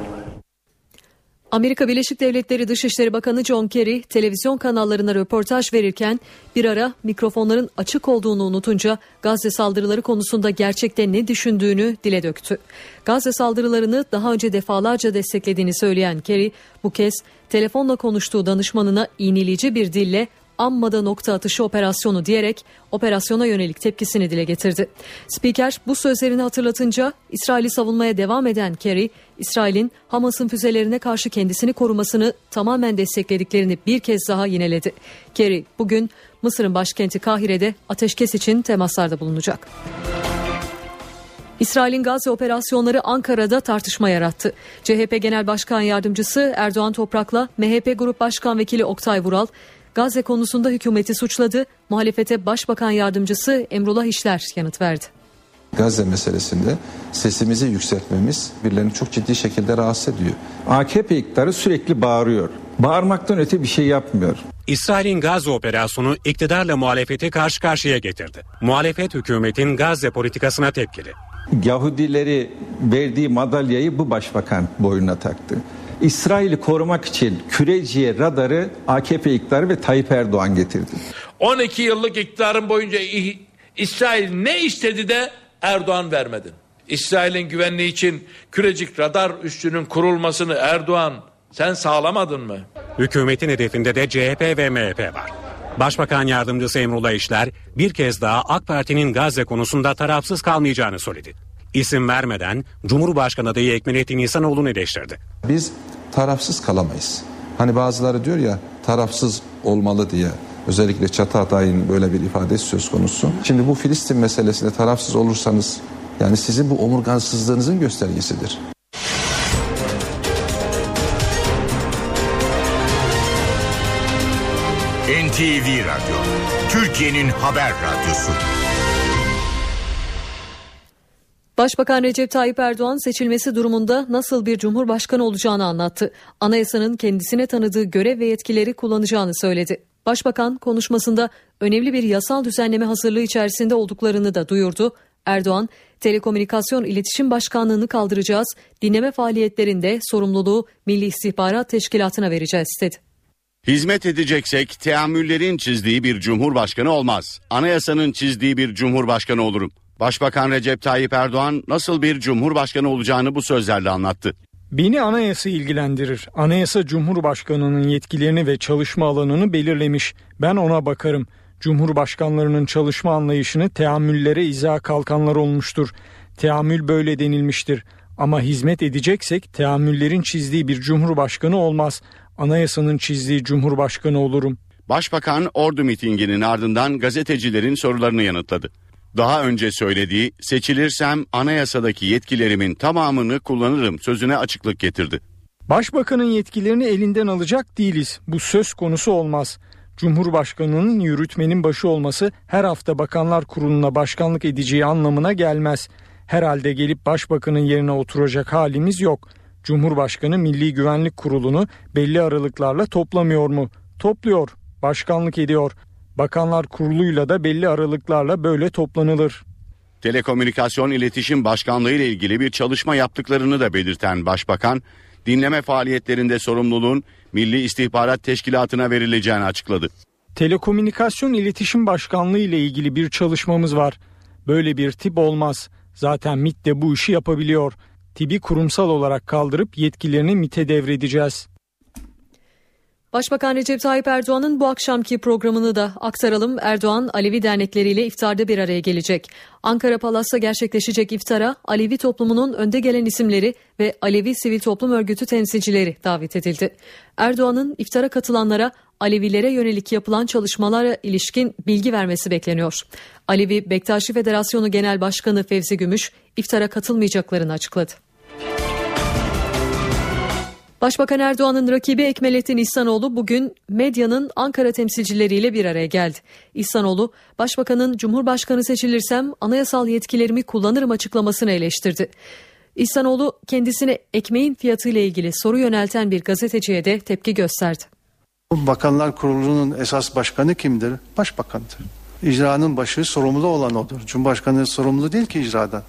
Speaker 2: Amerika Birleşik Devletleri Dışişleri Bakanı John Kerry televizyon kanallarına röportaj verirken bir ara mikrofonların açık olduğunu unutunca Gazze saldırıları konusunda gerçekte ne düşündüğünü dile döktü. Gazze saldırılarını daha önce defalarca desteklediğini söyleyen Kerry bu kez telefonla konuştuğu danışmanına iğneleyici bir dille amma da nokta atışı operasyonu diyerek operasyona yönelik tepkisini dile getirdi. Spiker bu sözlerini hatırlatınca İsrail'i savunmaya devam eden Kerry, İsrail'in Hamas'ın füzelerine karşı kendisini korumasını tamamen desteklediklerini bir kez daha yineledi. Kerry bugün Mısır'ın başkenti Kahire'de ateşkes için temaslarda bulunacak. İsrail'in Gazze operasyonları Ankara'da tartışma yarattı. CHP Genel Başkan Yardımcısı Erdoğan Toprak'la MHP Grup Başkan Vekili Oktay Vural Gazze konusunda hükümeti suçladı. Muhalefete Başbakan Yardımcısı Emrullah İşler yanıt verdi.
Speaker 14: Gazze meselesinde sesimizi yükseltmemiz birilerini çok ciddi şekilde rahatsız ediyor. AKP iktidarı sürekli bağırıyor. Bağırmaktan öte bir şey yapmıyor.
Speaker 1: İsrail'in Gazze operasyonu iktidarla muhalefeti karşı karşıya getirdi. Muhalefet hükümetin Gazze politikasına tepkili.
Speaker 14: Yahudileri verdiği madalyayı bu başbakan boynuna taktı. İsrail'i korumak için Küreciye radarı AKP iktidarı ve Tayyip Erdoğan getirdi.
Speaker 15: 12 yıllık iktidarın boyunca İsrail ne istedi de Erdoğan vermedi. İsrail'in güvenliği için Kürecik radar üssünün kurulmasını Erdoğan sen sağlamadın mı?
Speaker 1: Hükümetin hedefinde de CHP ve MHP var. Başbakan Yardımcısı Emrullah İşler bir kez daha AK Parti'nin Gazze konusunda tarafsız kalmayacağını söyledi. İsim vermeden Cumhurbaşkanı adayı Ekmelettin İhsanoğlu'nu eleştirdi.
Speaker 14: Biz tarafsız kalamayız. Hani bazıları diyor ya tarafsız olmalı diye. Özellikle Çatı adayın böyle bir ifadesi söz konusu. Şimdi bu Filistin meselesinde tarafsız olursanız yani sizin bu omurgasızlığınızın göstergesidir.
Speaker 11: NTV Radyo, Türkiye'nin haber radyosu.
Speaker 2: Başbakan Recep Tayyip Erdoğan seçilmesi durumunda nasıl bir cumhurbaşkanı olacağını anlattı. Anayasanın kendisine tanıdığı görev ve yetkileri kullanacağını söyledi. Başbakan konuşmasında önemli bir yasal düzenleme hazırlığı içerisinde olduklarını da duyurdu. Erdoğan, Telekomünikasyon İletişim Başkanlığı'nı kaldıracağız, dinleme faaliyetlerinde sorumluluğu Milli İstihbarat Teşkilatı'na vereceğiz dedi.
Speaker 6: Hizmet edeceksek teamüllerin çizdiği bir cumhurbaşkanı olmaz. Anayasanın çizdiği bir cumhurbaşkanı olurum. Başbakan Recep Tayyip Erdoğan nasıl bir cumhurbaşkanı olacağını bu sözlerle anlattı.
Speaker 5: Beni anayasa ilgilendirir. Anayasa Cumhurbaşkanı'nın yetkilerini ve çalışma alanını belirlemiş. Ben ona bakarım. Cumhurbaşkanlarının çalışma anlayışını teamüllere izah kalkanlar olmuştur. Teamül böyle denilmiştir. Ama hizmet edeceksek teamüllerin çizdiği bir cumhurbaşkanı olmaz. Anayasanın çizdiği cumhurbaşkanı olurum.
Speaker 6: Başbakan ordu mitinginin ardından gazetecilerin sorularını yanıtladı. Daha önce söylediği seçilirsem anayasadaki yetkilerimin tamamını kullanırım sözüne açıklık getirdi.
Speaker 5: Başbakanın yetkilerini elinden alacak değiliz. Bu söz konusu olmaz. Cumhurbaşkanının yürütmenin başı olması her hafta bakanlar kuruluna başkanlık edeceği anlamına gelmez. Herhalde gelip başbakanın yerine oturacak halimiz yok. Cumhurbaşkanı Milli Güvenlik Kurulu'nu belli aralıklarla toplamıyor mu? Topluyor, başkanlık ediyor. Bakanlar Kurulu'yla da belli aralıklarla böyle toplanılır.
Speaker 6: Telekomünikasyon İletişim Başkanlığı ile ilgili bir çalışma yaptıklarını da belirten Başbakan, dinleme faaliyetlerinde sorumluluğun Milli İstihbarat Teşkilatı'na verileceğini açıkladı.
Speaker 5: Telekomünikasyon İletişim Başkanlığı ile ilgili bir çalışmamız var. Böyle bir tip olmaz. Zaten MIT de bu işi yapabiliyor. TİB'i kurumsal olarak kaldırıp yetkilerini MIT'e devredeceğiz.
Speaker 2: Başbakan Recep Tayyip Erdoğan'ın bu akşamki programını da aktaralım. Erdoğan Alevi dernekleriyle iftarda bir araya gelecek. Ankara Palas'ta gerçekleşecek iftara Alevi toplumunun önde gelen isimleri ve Alevi Sivil Toplum Örgütü temsilcileri davet edildi. Erdoğan'ın iftara katılanlara Alevilere yönelik yapılan çalışmalara ilişkin bilgi vermesi bekleniyor. Alevi Bektaşi Federasyonu Genel Başkanı Fevzi Gümüş iftara katılmayacaklarını açıkladı. Başbakan Erdoğan'ın rakibi Ekmelettin İhsanoğlu bugün medyanın Ankara temsilcileriyle bir araya geldi. İhsanoğlu, Başbakanın Cumhurbaşkanı seçilirsem anayasal yetkilerimi kullanırım açıklamasını eleştirdi. İhsanoğlu kendisine ekmeğin fiyatı ile ilgili soru yönelten bir gazeteciye de tepki gösterdi.
Speaker 16: Bakanlar Kurulu'nun esas başkanı kimdir? Başbakandır. İcranın başı sorumlu olan odur. Cumhurbaşkanı sorumlu değil ki icradan.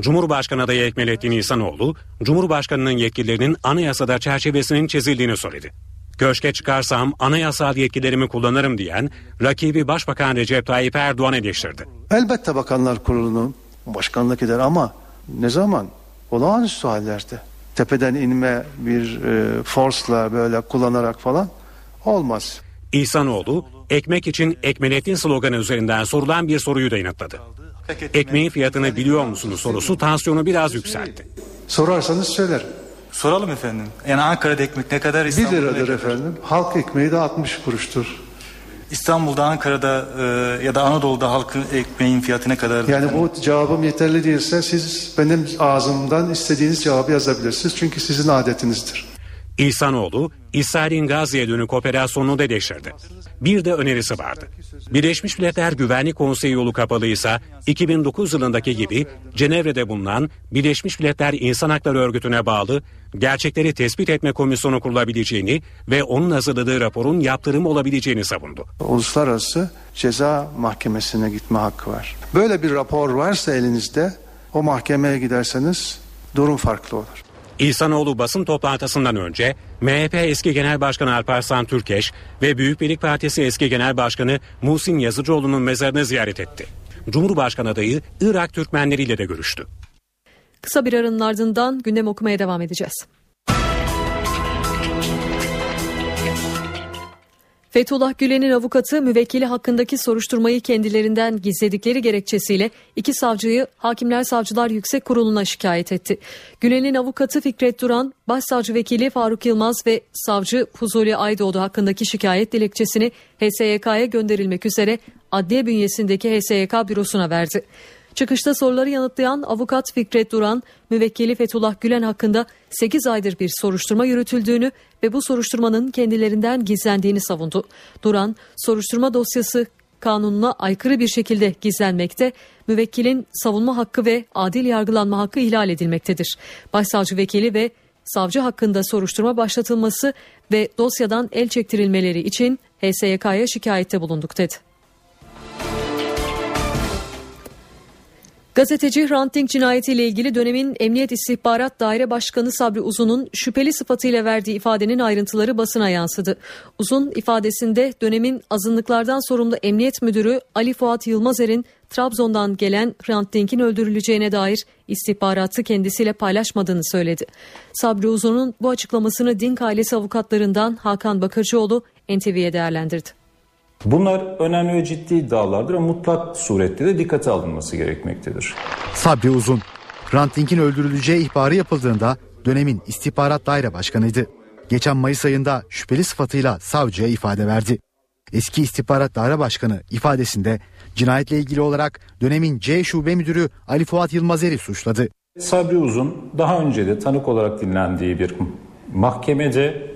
Speaker 1: Cumhurbaşkanı adayı Ekmelettin İhsanoğlu, Cumhurbaşkanının yetkilerinin anayasada çerçevesinin çizildiğini söyledi. Köşke çıkarsam anayasal yetkilerimi kullanırım diyen rakibi Başbakan Recep Tayyip Erdoğan eleştirdi.
Speaker 16: Elbette Bakanlar Kurulu'nu başkanlık eder ama ne zaman? Olağanüstü hallerde. Tepeden inme bir e, force'la böyle kullanarak falan olmaz.
Speaker 1: İhsanoğlu, ekmek için Ekmelettin sloganı üzerinden sorulan bir soruyu da yanıtladı. Ekmeğin fiyatını biliyor musunuz sorusu tansiyonu biraz yükseltti.
Speaker 16: Sorarsanız söylerim.
Speaker 17: Soralım efendim. Yani Ankara'da ekmek ne kadar?
Speaker 16: 1
Speaker 17: İstanbul'da
Speaker 16: liradır
Speaker 17: ekmek?
Speaker 16: efendim. Halk ekmeği de 60 kuruştur.
Speaker 17: İstanbul'da, Ankara'da e, ya da Anadolu'da halkın ekmeğin fiyatı ne kadar?
Speaker 16: Yani bu cevabım yeterli değilse siz benim ağzımdan istediğiniz cevabı yazabilirsiniz. Çünkü sizin adetinizdir.
Speaker 1: İhsanoğlu, İsrail'in Gazze'ye dönük operasyonunu eleştirdi. Bir de önerisi vardı. Birleşmiş Milletler Güvenlik Konseyi yolu kapalıysa 2009 yılındaki gibi Cenevre'de bulunan Birleşmiş Milletler İnsan Hakları Örgütü'ne bağlı gerçekleri tespit etme komisyonu kurulabileceğini ve onun hazırladığı raporun yaptırım olabileceğini savundu.
Speaker 16: Uluslararası Ceza Mahkemesi'ne gitme hakkı var. Böyle bir rapor varsa elinizde o mahkemeye giderseniz durum farklı olur.
Speaker 1: İhsanoğlu basın toplantısından önce MHP eski Genel Başkanı Alparslan Türkeş ve Büyük Birlik Partisi eski Genel Başkanı Muhsin Yazıcıoğlu'nun mezarını ziyaret etti. Cumhurbaşkanı adayı Irak Türkmenleriyle de görüştü.
Speaker 2: Kısa bir aranın ardından gündem okumaya devam edeceğiz. Fethullah Gülen'in avukatı müvekkili hakkındaki soruşturmayı kendilerinden gizledikleri gerekçesiyle iki savcıyı Hakimler Savcılar Yüksek Kurulu'na şikayet etti. Gülen'in avukatı Fikret Duran, Başsavcı Vekili Faruk Yılmaz ve Savcı Fuzuli Aydoğdu hakkındaki şikayet dilekçesini HSYK'ya gönderilmek üzere adliye bünyesindeki HSYK bürosuna verdi. Çıkışta soruları yanıtlayan avukat Fikret Duran, müvekkili Fethullah Gülen hakkında 8 aydır bir soruşturma yürütüldüğünü ve bu soruşturmanın kendilerinden gizlendiğini savundu. Duran, soruşturma dosyası kanununa aykırı bir şekilde gizlenmekte, müvekkilin savunma hakkı ve adil yargılanma hakkı ihlal edilmektedir. Başsavcı vekili ve savcı hakkında soruşturma başlatılması ve dosyadan el çektirilmeleri için HSYK'ya şikayette bulunduk dedi. Gazeteci Hrant Dink cinayetiyle ilgili dönemin Emniyet İstihbarat Daire Başkanı Sabri Uzun'un şüpheli sıfatıyla verdiği ifadenin ayrıntıları basına yansıdı. Uzun ifadesinde dönemin azınlıklardan sorumlu Emniyet Müdürü Ali Fuat Yılmazer'in Trabzon'dan gelen Hrant Dink'in öldürüleceğine dair istihbaratı kendisiyle paylaşmadığını söyledi. Sabri Uzun'un bu açıklamasını Dink ailesi avukatlarından Hakan Bakırcıoğlu NTV'ye değerlendirdi.
Speaker 12: Bunlar önemli ve ciddi iddialardır ama mutlak surette de dikkate alınması gerekmektedir.
Speaker 13: Sabri Uzun, Hrant Dink'in öldürüleceği ihbarı yapıldığında dönemin istihbarat daire başkanıydı. Geçen Mayıs ayında şüpheli sıfatıyla savcıya ifade verdi. Eski istihbarat daire başkanı ifadesinde cinayetle ilgili olarak dönemin C şube müdürü Ali Fuat Yılmazer'i suçladı.
Speaker 12: Sabri Uzun daha önce de tanık olarak dinlendiği bir mahkemede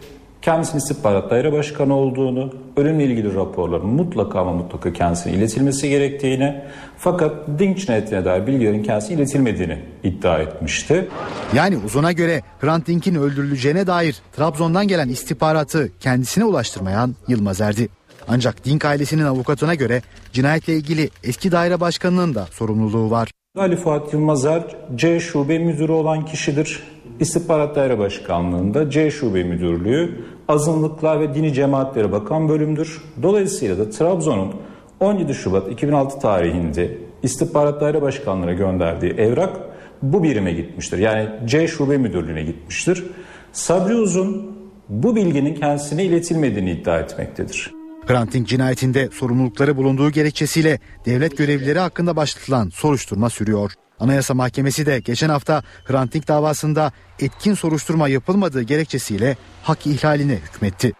Speaker 12: kendisinin istihbarat daire başkanı olduğunu, ölümle ilgili raporların mutlaka ama mutlaka kendisine iletilmesi gerektiğini fakat Dink cinayetine dair bilgilerin kendisine iletilmediğini iddia etmişti.
Speaker 13: Yani uzuna göre Hrant Dink'in öldürüleceğine dair Trabzon'dan gelen istihbaratı kendisine ulaştırmayan Yılmazer'di. Ancak Dink ailesinin avukatına göre cinayetle ilgili eski daire başkanının da sorumluluğu var.
Speaker 12: Ali Fuat Yılmazer C şube müdürü olan kişidir. İstihbarat Daire Başkanlığı'nda C Şube Müdürlüğü azınlıklar ve dini cemaatlere bakan bölümdür. Dolayısıyla da Trabzon'un 17 Şubat 2006 tarihinde İstihbarat Daire Başkanlığı'na gönderdiği evrak bu birime gitmiştir. Yani C Şube Müdürlüğü'ne gitmiştir. Sabri Uzun bu bilginin kendisine iletilmediğini iddia etmektedir.
Speaker 13: Hrant Dink cinayetinde sorumlulukları bulunduğu gerekçesiyle devlet görevlileri hakkında başlatılan soruşturma sürüyor. Anayasa Mahkemesi de geçen hafta Hrant Dink davasında etkin soruşturma yapılmadığı gerekçesiyle hak ihlaline hükmetti.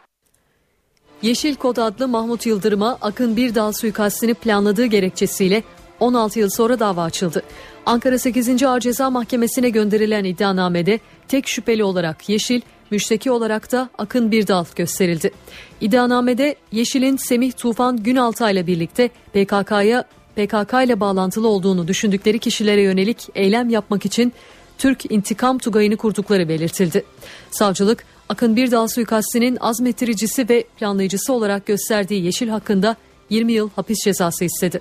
Speaker 2: Yeşil Kod adlı Mahmut Yıldırım'a Akın Birdal suikastini planladığı gerekçesiyle 16 yıl sonra dava açıldı. Ankara 8. Ağır Ceza Mahkemesi'ne gönderilen iddianamede tek şüpheli olarak Yeşil, müşteki olarak da Akın Birdal gösterildi. İddianamede Yeşil'in Semih Tufan Günaltay ile birlikte PKK'ya PKK ile bağlantılı olduğunu düşündükleri kişilere yönelik eylem yapmak için Türk intikam tugayını kurdukları belirtildi. Savcılık Akın Birdal suikastinin azmettiricisi ve planlayıcısı olarak gösterdiği Yeşil hakkında 20 yıl hapis cezası istedi.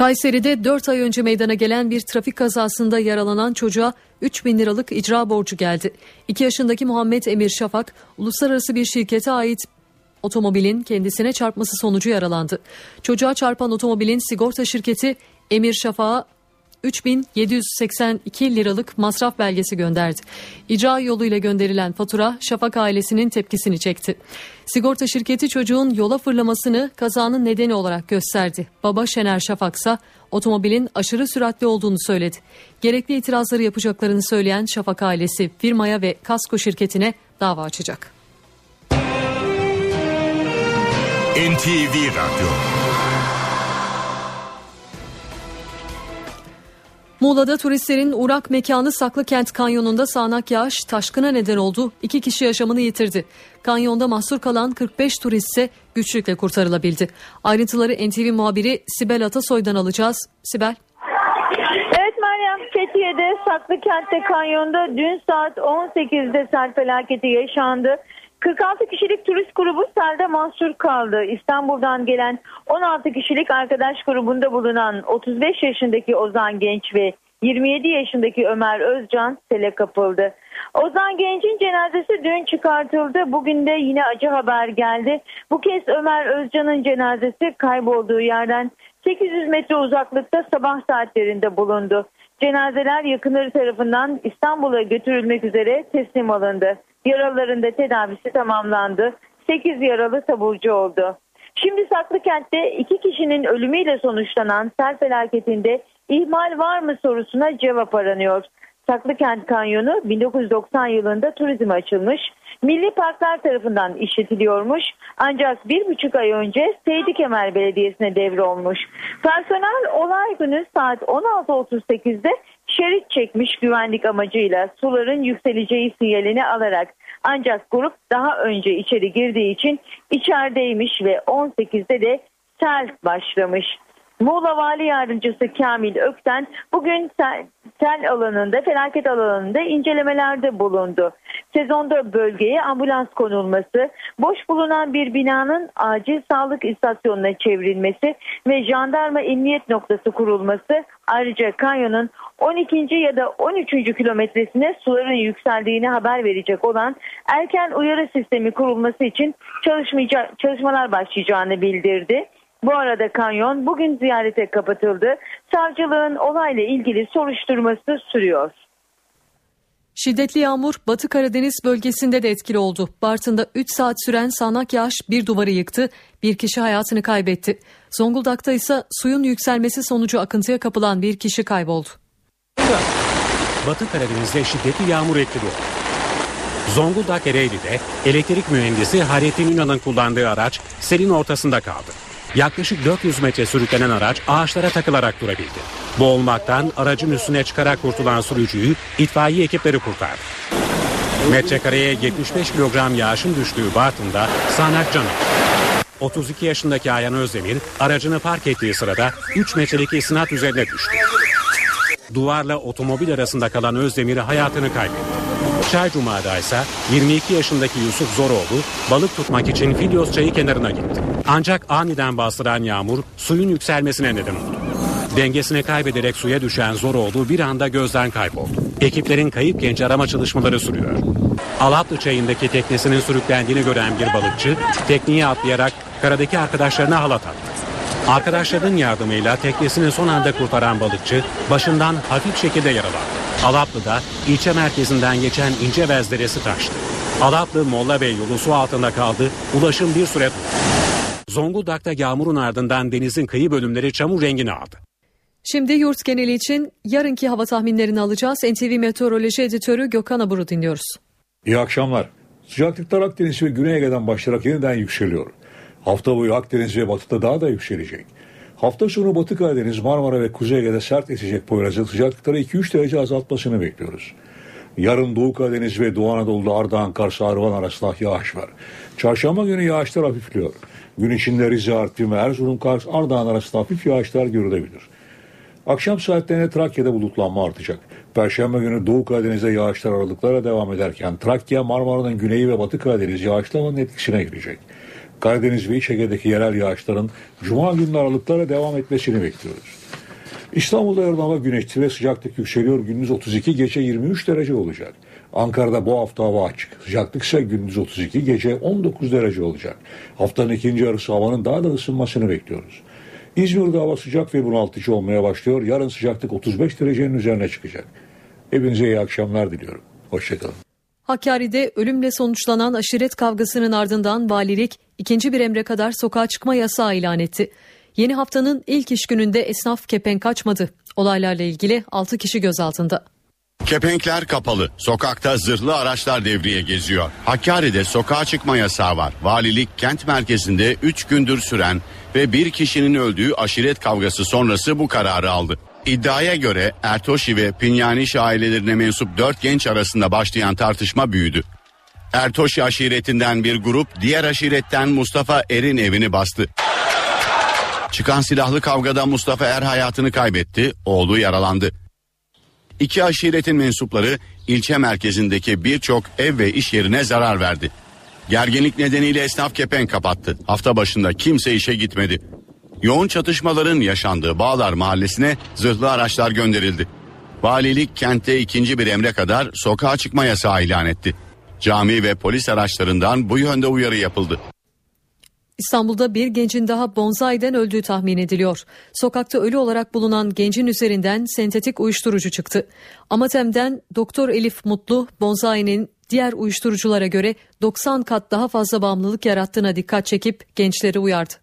Speaker 2: Kayseri'de 4 ay önce meydana gelen bir trafik kazasında yaralanan çocuğa 3 bin liralık icra borcu geldi. 2 yaşındaki Muhammed Emir Şafak, uluslararası bir şirkete ait otomobilin kendisine çarpması sonucu yaralandı. Çocuğa çarpan otomobilin sigorta şirketi Emir Şafak'a 3782 liralık masraf belgesi gönderdi. İcra yoluyla gönderilen fatura Şafak ailesinin tepkisini çekti. Sigorta şirketi çocuğun yola fırlamasını kazanın nedeni olarak gösterdi. Baba Şener Şafak ise otomobilin aşırı süratli olduğunu söyledi. Gerekli itirazları yapacaklarını söyleyen Şafak ailesi firmaya ve kasko şirketine dava açacak.
Speaker 11: NTV Radyo
Speaker 2: Muğla'da turistlerin uğrak mekanı Saklı Kent Kanyonu'nda sağanak yağış taşkına neden oldu. İki kişi yaşamını yitirdi. Kanyonda mahsur kalan 45 turist ise güçlükle kurtarılabildi. Ayrıntıları NTV muhabiri Sibel Atasoy'dan alacağız. Sibel.
Speaker 18: Evet Meryem Fethiye'de Saklı Kent'te kanyonda dün saat 18'de sel felaketi yaşandı. 46 kişilik turist grubu selde mahsur kaldı. İstanbul'dan gelen 16 kişilik arkadaş grubunda bulunan 35 yaşındaki Ozan Genç ve 27 yaşındaki Ömer Özcan sele kapıldı. Ozan Genç'in cenazesi dün çıkartıldı. Bugün de yine acı haber geldi. Bu kez Ömer Özcan'ın cenazesi kaybolduğu yerden 800 metre uzaklıkta sabah saatlerinde bulundu. Cenazeler yakınları tarafından İstanbul'a götürülmek üzere teslim alındı. Yaralıların da tedavisi tamamlandı. 8 yaralı taburcu oldu. Şimdi Saklıkent'te iki kişinin ölümüyle sonuçlanan sel felaketinde ihmal var mı sorusuna cevap aranıyor. Saklıkent Kanyonu 1990 yılında turizm açılmış, milli parklar tarafından işletiliyormuş ancak bir buçuk ay önce Seydi Kemal Belediyesi'ne devrolmuş. Personel olay günü saat 16.38'de şerit çekmiş güvenlik amacıyla suların yükseleceği sinyalini alarak Ancak grup daha önce içeri girdiği için içerideymiş ve 18'de de sel başlamış. Muğla Vali Yardımcısı Kamil Ökten bugün sel, alanında, felaket alanında incelemelerde bulundu. Sezonda bölgeye ambulans konulması, boş bulunan bir binanın acil sağlık istasyonuna çevrilmesi ve jandarma emniyet noktası kurulması ayrıca kanyonun 12. ya da 13. kilometresine suların yükseldiğini haber verecek olan erken uyarı sistemi kurulması için çalışmalar başlayacağını bildirdi. Bu arada kanyon bugün ziyarete kapatıldı. Savcılığın olayla ilgili soruşturması sürüyor.
Speaker 2: Şiddetli yağmur Batı Karadeniz bölgesinde de etkili oldu. Bartın'da 3 saat süren sağanak yağış bir duvarı yıktı. Bir kişi hayatını kaybetti. Zonguldak'ta ise suyun yükselmesi sonucu akıntıya kapılan bir kişi kayboldu.
Speaker 1: Batı Karadeniz'de şiddetli yağmur etkili oldu. Zonguldak Ereğli'de elektrik mühendisi Hayrettin Ünal'ın kullandığı araç selin ortasında kaldı. Yaklaşık 400 metre sürüklenen araç ağaçlara takılarak durabildi. Boğulmaktan aracın üstüne çıkarak kurtulan sürücüyü itfaiye ekipleri kurtardı. Metrekareye 75 kilogram yağışın düştüğü Bartın'da sağanak canı. 32 yaşındaki Ayhan Özdemir aracını park ettiği sırada 3 metrelik isnat üzerine düştü. Duvarla otomobil arasında kalan Özdemir hayatını kaybetti. Çaycuma'da ise 22 yaşındaki Yusuf Zoroğlu balık tutmak için Filyos çayı kenarına gitti. Ancak aniden bastıran yağmur suyun yükselmesine neden oldu. Dengesini kaybederek suya düşen Zoroğlu bir anda gözden kayboldu. Ekiplerin kayıp genç arama çalışmaları sürüyor. Alaplı çayındaki teknesinin sürüklendiğini gören bir balıkçı tekniğe atlayarak karadaki arkadaşlarına halat attı. Arkadaşlarının yardımıyla teknesini son anda kurtaran balıkçı başından hafif şekilde yaralandı. Alaplı'da ilçe merkezinden geçen ince Deresi taştı. Alaplı Molla Bey yolu su altında kaldı. Ulaşım bir süre. Zonguldak'ta yağmurun ardından denizin kıyı bölümleri çamur rengini aldı.
Speaker 2: Şimdi yurt geneli için yarınki hava tahminlerini alacağız. NTV Meteoroloji Editörü Gökhan Abur'u dinliyoruz.
Speaker 19: İyi akşamlar. Sıcaklıklar Akdeniz ve Güney Ege'den başlayarak yeniden yükseliyor. Hafta boyu Akdeniz ve Batı'da daha da yükselecek. Hafta sonu Batı Karadeniz, Marmara ve Kuzey Ege'de sert esecek Poyraz'ın sıcaklıkları 2-3 derece azaltmasını bekliyoruz. Yarın Doğu Karadeniz ve Doğu Anadolu'da Ardahan, Kars, Arvan arasında yağış var. Çarşamba günü yağışlar hafifliyor. Gün içinde Rize, Artvin ve Erzurum, Kars, Ardahan arasında hafif yağışlar görülebilir. Akşam saatlerinde Trakya'da bulutlanma artacak. Perşembe günü Doğu Karadeniz'de yağışlar aralıklara devam ederken Trakya, Marmara'nın güneyi ve Batı Karadeniz yağışlamanın etkisine girecek. Karadeniz ve İç Ege'deki yerel yağışların Cuma günü aralıklara devam etmesini bekliyoruz. İstanbul'da yarın hava güneşli ve sıcaklık yükseliyor. Gündüz 32, gece 23 derece olacak. Ankara'da bu hafta hava açık. Sıcaklık ise gündüz 32, gece 19 derece olacak. Haftanın ikinci yarısı havanın daha da ısınmasını bekliyoruz. İzmir'de hava sıcak ve bunaltıcı olmaya başlıyor. Yarın sıcaklık 35 derecenin üzerine çıkacak. Hepinize iyi akşamlar diliyorum. Hoşçakalın.
Speaker 2: Hakkari'de ölümle sonuçlanan aşiret kavgasının ardından valilik ikinci bir emre kadar sokağa çıkma yasağı ilan etti. Yeni haftanın ilk iş gününde esnaf kepenk kaçmadı. Olaylarla ilgili 6 kişi gözaltında.
Speaker 6: Kepenkler kapalı. Sokakta zırhlı araçlar devreye geziyor. Hakkari'de sokağa çıkma yasağı var. Valilik kent merkezinde 3 gündür süren ve bir kişinin öldüğü aşiret kavgası sonrası bu kararı aldı. İddiaya göre Ertoşi ve Pinyaniş ailelerine mensup dört genç arasında başlayan tartışma büyüdü. Ertoşi aşiretinden bir grup diğer aşiretten Mustafa Er'in evini bastı. Çıkan silahlı kavgada Mustafa Er hayatını kaybetti, oğlu yaralandı. İki aşiretin mensupları ilçe merkezindeki birçok ev ve iş yerine zarar verdi. Gerginlik nedeniyle esnaf kepen kapattı. Hafta başında kimse işe gitmedi. Yoğun çatışmaların yaşandığı Bağlar Mahallesi'ne zırhlı araçlar gönderildi. Valilik kentte ikinci bir emre kadar sokağa çıkma yasağı ilan etti. Cami ve polis araçlarından bu yönde uyarı yapıldı.
Speaker 2: İstanbul'da bir gencin daha bonzayden öldüğü tahmin ediliyor. Sokakta ölü olarak bulunan gencin üzerinden sentetik uyuşturucu çıktı. Amatem'den Doktor Elif Mutlu, bonzayinin diğer uyuşturuculara göre 90 kat daha fazla bağımlılık yarattığına dikkat çekip gençleri uyardı.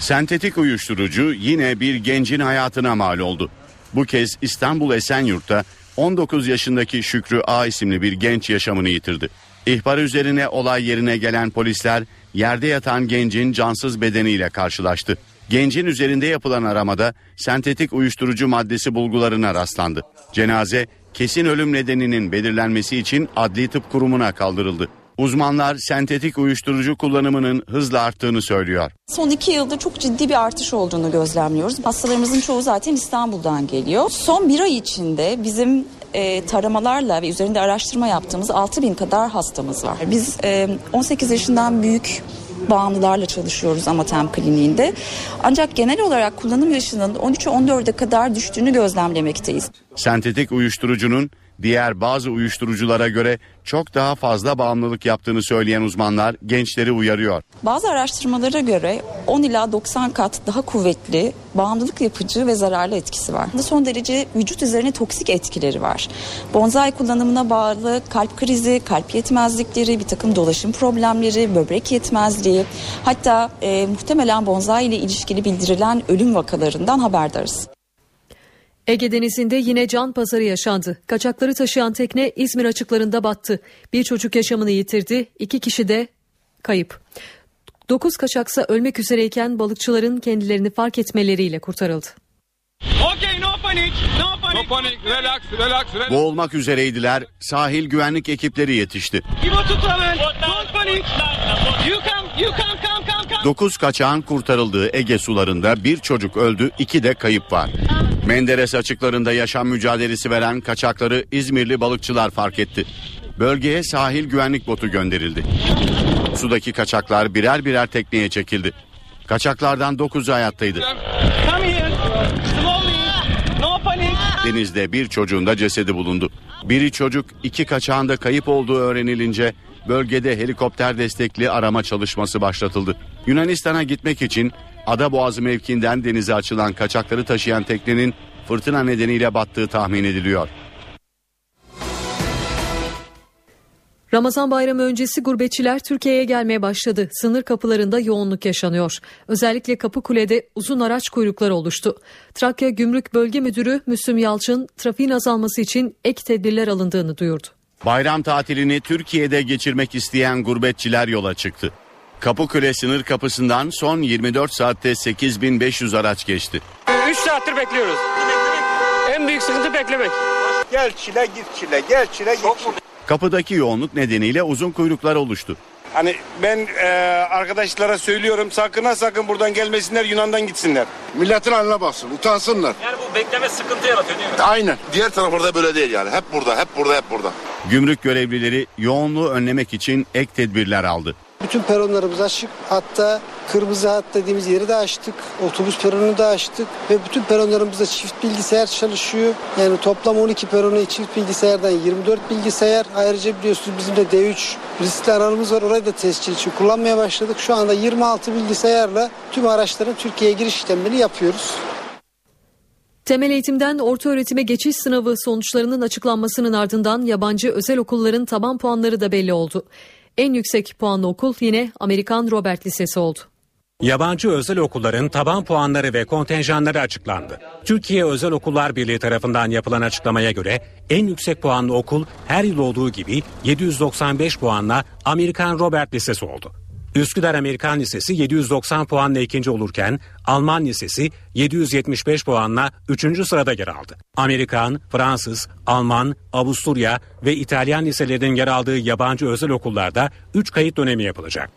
Speaker 6: Sentetik uyuşturucu yine bir gencin hayatına mal oldu. Bu kez İstanbul Esenyurt'ta 19 yaşındaki Şükrü A isimli bir genç yaşamını yitirdi. İhbar üzerine olay yerine gelen polisler yerde yatan gencin cansız bedeniyle karşılaştı. Gencin üzerinde yapılan aramada sentetik uyuşturucu maddesi bulgularına rastlandı. Cenaze kesin ölüm nedeninin belirlenmesi için Adli Tıp Kurumu'na kaldırıldı. Uzmanlar sentetik uyuşturucu kullanımının hızla arttığını söylüyor.
Speaker 20: Son iki yılda çok ciddi bir artış olduğunu gözlemliyoruz. Hastalarımızın çoğu zaten İstanbul'dan geliyor. Son bir ay içinde bizim e, taramalarla ve üzerinde araştırma yaptığımız 6 bin kadar hastamız var. Biz e, 18 yaşından büyük bağımlılarla çalışıyoruz Amatem Kliniğinde. Ancak genel olarak kullanım yaşının 13'e 14'e kadar düştüğünü gözlemlemekteyiz.
Speaker 6: Sentetik uyuşturucunun diğer bazı uyuşturuculara göre çok daha fazla bağımlılık yaptığını söyleyen uzmanlar gençleri uyarıyor.
Speaker 20: Bazı araştırmalara göre 10 ila 90 kat daha kuvvetli bağımlılık yapıcı ve zararlı etkisi var. Son derece vücut üzerine toksik etkileri var. Bonzai kullanımına bağlı kalp krizi, kalp yetmezlikleri, bir takım dolaşım problemleri, böbrek yetmezliği hatta e, muhtemelen bonzai ile ilişkili bildirilen ölüm vakalarından haberdarız.
Speaker 2: Ege Denizi'nde yine can pazarı yaşandı. Kaçakları taşıyan tekne İzmir açıklarında battı. Bir çocuk yaşamını yitirdi, iki kişi de kayıp. Dokuz kaçaksa ölmek üzereyken balıkçıların kendilerini fark etmeleriyle kurtarıldı.
Speaker 21: Okay, no panic, no panic. No panic, relax, relax, relax.
Speaker 6: Boğulmak üzereydiler. Sahil güvenlik ekipleri yetişti.
Speaker 21: Don't panic. You come, you come, come.
Speaker 6: 9 kaçağın kurtarıldığı Ege sularında bir çocuk öldü, iki de kayıp var. Menderes açıklarında yaşam mücadelesi veren kaçakları İzmirli balıkçılar fark etti. Bölgeye sahil güvenlik botu gönderildi. Sudaki kaçaklar birer birer tekneye çekildi. Kaçaklardan 9'u hayattaydı. Denizde bir çocuğun da cesedi bulundu. Biri çocuk, iki kaçağın da kayıp olduğu öğrenilince bölgede helikopter destekli arama çalışması başlatıldı. Yunanistan'a gitmek için Adaboğazı mevkiinden denize açılan kaçakları taşıyan teknenin fırtına nedeniyle battığı tahmin ediliyor.
Speaker 2: Ramazan bayramı öncesi gurbetçiler Türkiye'ye gelmeye başladı. Sınır kapılarında yoğunluk yaşanıyor. Özellikle Kapıkule'de uzun araç kuyrukları oluştu. Trakya Gümrük Bölge Müdürü Müslüm Yalçın trafiğin azalması için ek tedbirler alındığını duyurdu.
Speaker 6: Bayram tatilini Türkiye'de geçirmek isteyen gurbetçiler yola çıktı. Kapıkule sınır kapısından son 24 saatte 8500 araç geçti.
Speaker 21: 3 saattir bekliyoruz. En büyük sıkıntı beklemek.
Speaker 22: Gel çile git çile gel çile git çile.
Speaker 6: Kapıdaki yoğunluk nedeniyle uzun kuyruklar oluştu.
Speaker 22: Hani ben e, arkadaşlara söylüyorum sakın ha sakın buradan gelmesinler Yunan'dan gitsinler.
Speaker 23: Milletin haline baksın utansınlar.
Speaker 21: Yani bu bekleme sıkıntı yaratıyor değil mi?
Speaker 23: Aynen. Diğer taraflarda böyle değil yani. Hep burada hep burada hep burada.
Speaker 6: Gümrük görevlileri yoğunluğu önlemek için ek tedbirler aldı.
Speaker 24: Bütün peronlarımız açık. Hatta kırmızı hat dediğimiz yeri de açtık. Otobüs peronunu da açtık. Ve bütün peronlarımızda çift bilgisayar çalışıyor. Yani toplam 12 peronu çift bilgisayardan 24 bilgisayar. Ayrıca biliyorsunuz bizim de D3 riskli alanımız var. Orayı da tescil için kullanmaya başladık. Şu anda 26 bilgisayarla tüm araçların Türkiye'ye giriş işlemlerini yapıyoruz.
Speaker 2: Temel eğitimden orta öğretime geçiş sınavı sonuçlarının açıklanmasının ardından yabancı özel okulların taban puanları da belli oldu. En yüksek puanlı okul yine Amerikan Robert Lisesi oldu.
Speaker 1: Yabancı özel okulların taban puanları ve kontenjanları açıklandı. Türkiye Özel Okullar Birliği tarafından yapılan açıklamaya göre en yüksek puanlı okul her yıl olduğu gibi 795 puanla Amerikan Robert Lisesi oldu. Üsküdar Amerikan Lisesi 790 puanla ikinci olurken Alman Lisesi 775 puanla üçüncü sırada yer aldı. Amerikan, Fransız, Alman, Avusturya ve İtalyan liselerinin yer aldığı yabancı özel okullarda 3 kayıt dönemi yapılacak.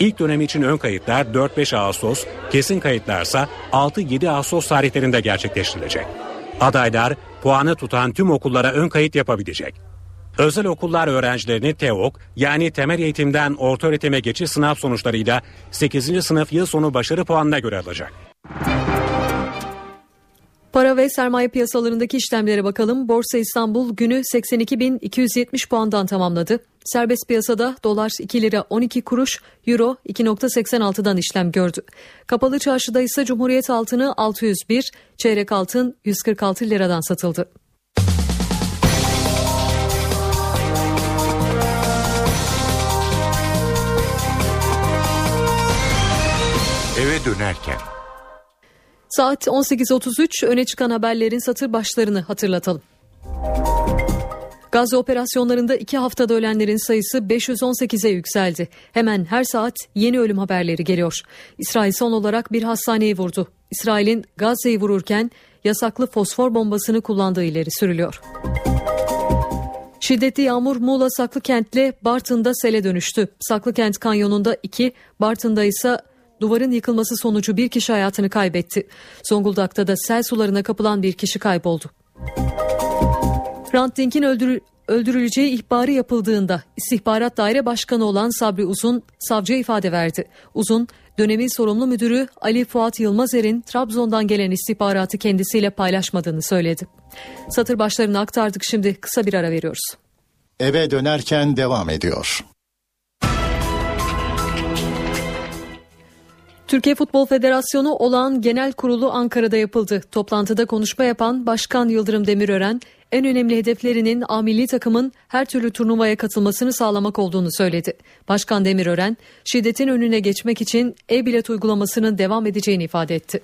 Speaker 1: İlk dönemi için ön kayıtlar 4-5 Ağustos, kesin kayıtlarsa 6-7 Ağustos tarihlerinde gerçekleştirilecek. Adaylar puanı tutan tüm okullara ön kayıt yapabilecek. Özel okullar öğrencilerini TEOK yani temel eğitimden orta öğretime geçiş sınav sonuçlarıyla 8. sınıf yıl sonu başarı puanına göre alacak.
Speaker 2: Para ve sermaye piyasalarındaki işlemlere bakalım. Borsa İstanbul günü 82.270 puandan tamamladı. Serbest piyasada dolar 2 lira 12 kuruş, euro 2.86'dan işlem gördü. Kapalı çarşıda ise Cumhuriyet altını 601, çeyrek altın 146 liradan satıldı.
Speaker 11: Dönerken.
Speaker 2: Saat 18.33 öne çıkan haberlerin satır başlarını hatırlatalım. Gazze operasyonlarında iki haftada ölenlerin sayısı 518'e yükseldi. Hemen her saat yeni ölüm haberleri geliyor. İsrail son olarak bir hastaneyi vurdu. İsrail'in Gazze'yi vururken yasaklı fosfor bombasını kullandığı ileri sürülüyor. Şiddetli yağmur Muğla Saklıkent'le Bartın'da sele dönüştü. Saklıkent kanyonunda 2, Bartın'da ise duvarın yıkılması sonucu bir kişi hayatını kaybetti. Zonguldak'ta da sel sularına kapılan bir kişi kayboldu. Hrant Dink'in öldürü öldürüleceği ihbarı yapıldığında istihbarat daire başkanı olan Sabri Uzun savcıya ifade verdi. Uzun dönemin sorumlu müdürü Ali Fuat Yılmazer'in Trabzon'dan gelen istihbaratı kendisiyle paylaşmadığını söyledi. Satır başlarını aktardık şimdi kısa bir ara veriyoruz.
Speaker 25: Eve dönerken devam ediyor.
Speaker 2: Türkiye Futbol Federasyonu olan genel kurulu Ankara'da yapıldı. Toplantıda konuşma yapan Başkan Yıldırım Demirören, en önemli hedeflerinin A milli takımın her türlü turnuvaya katılmasını sağlamak olduğunu söyledi. Başkan Demirören, şiddetin önüne geçmek için e-bilet uygulamasının devam edeceğini ifade etti.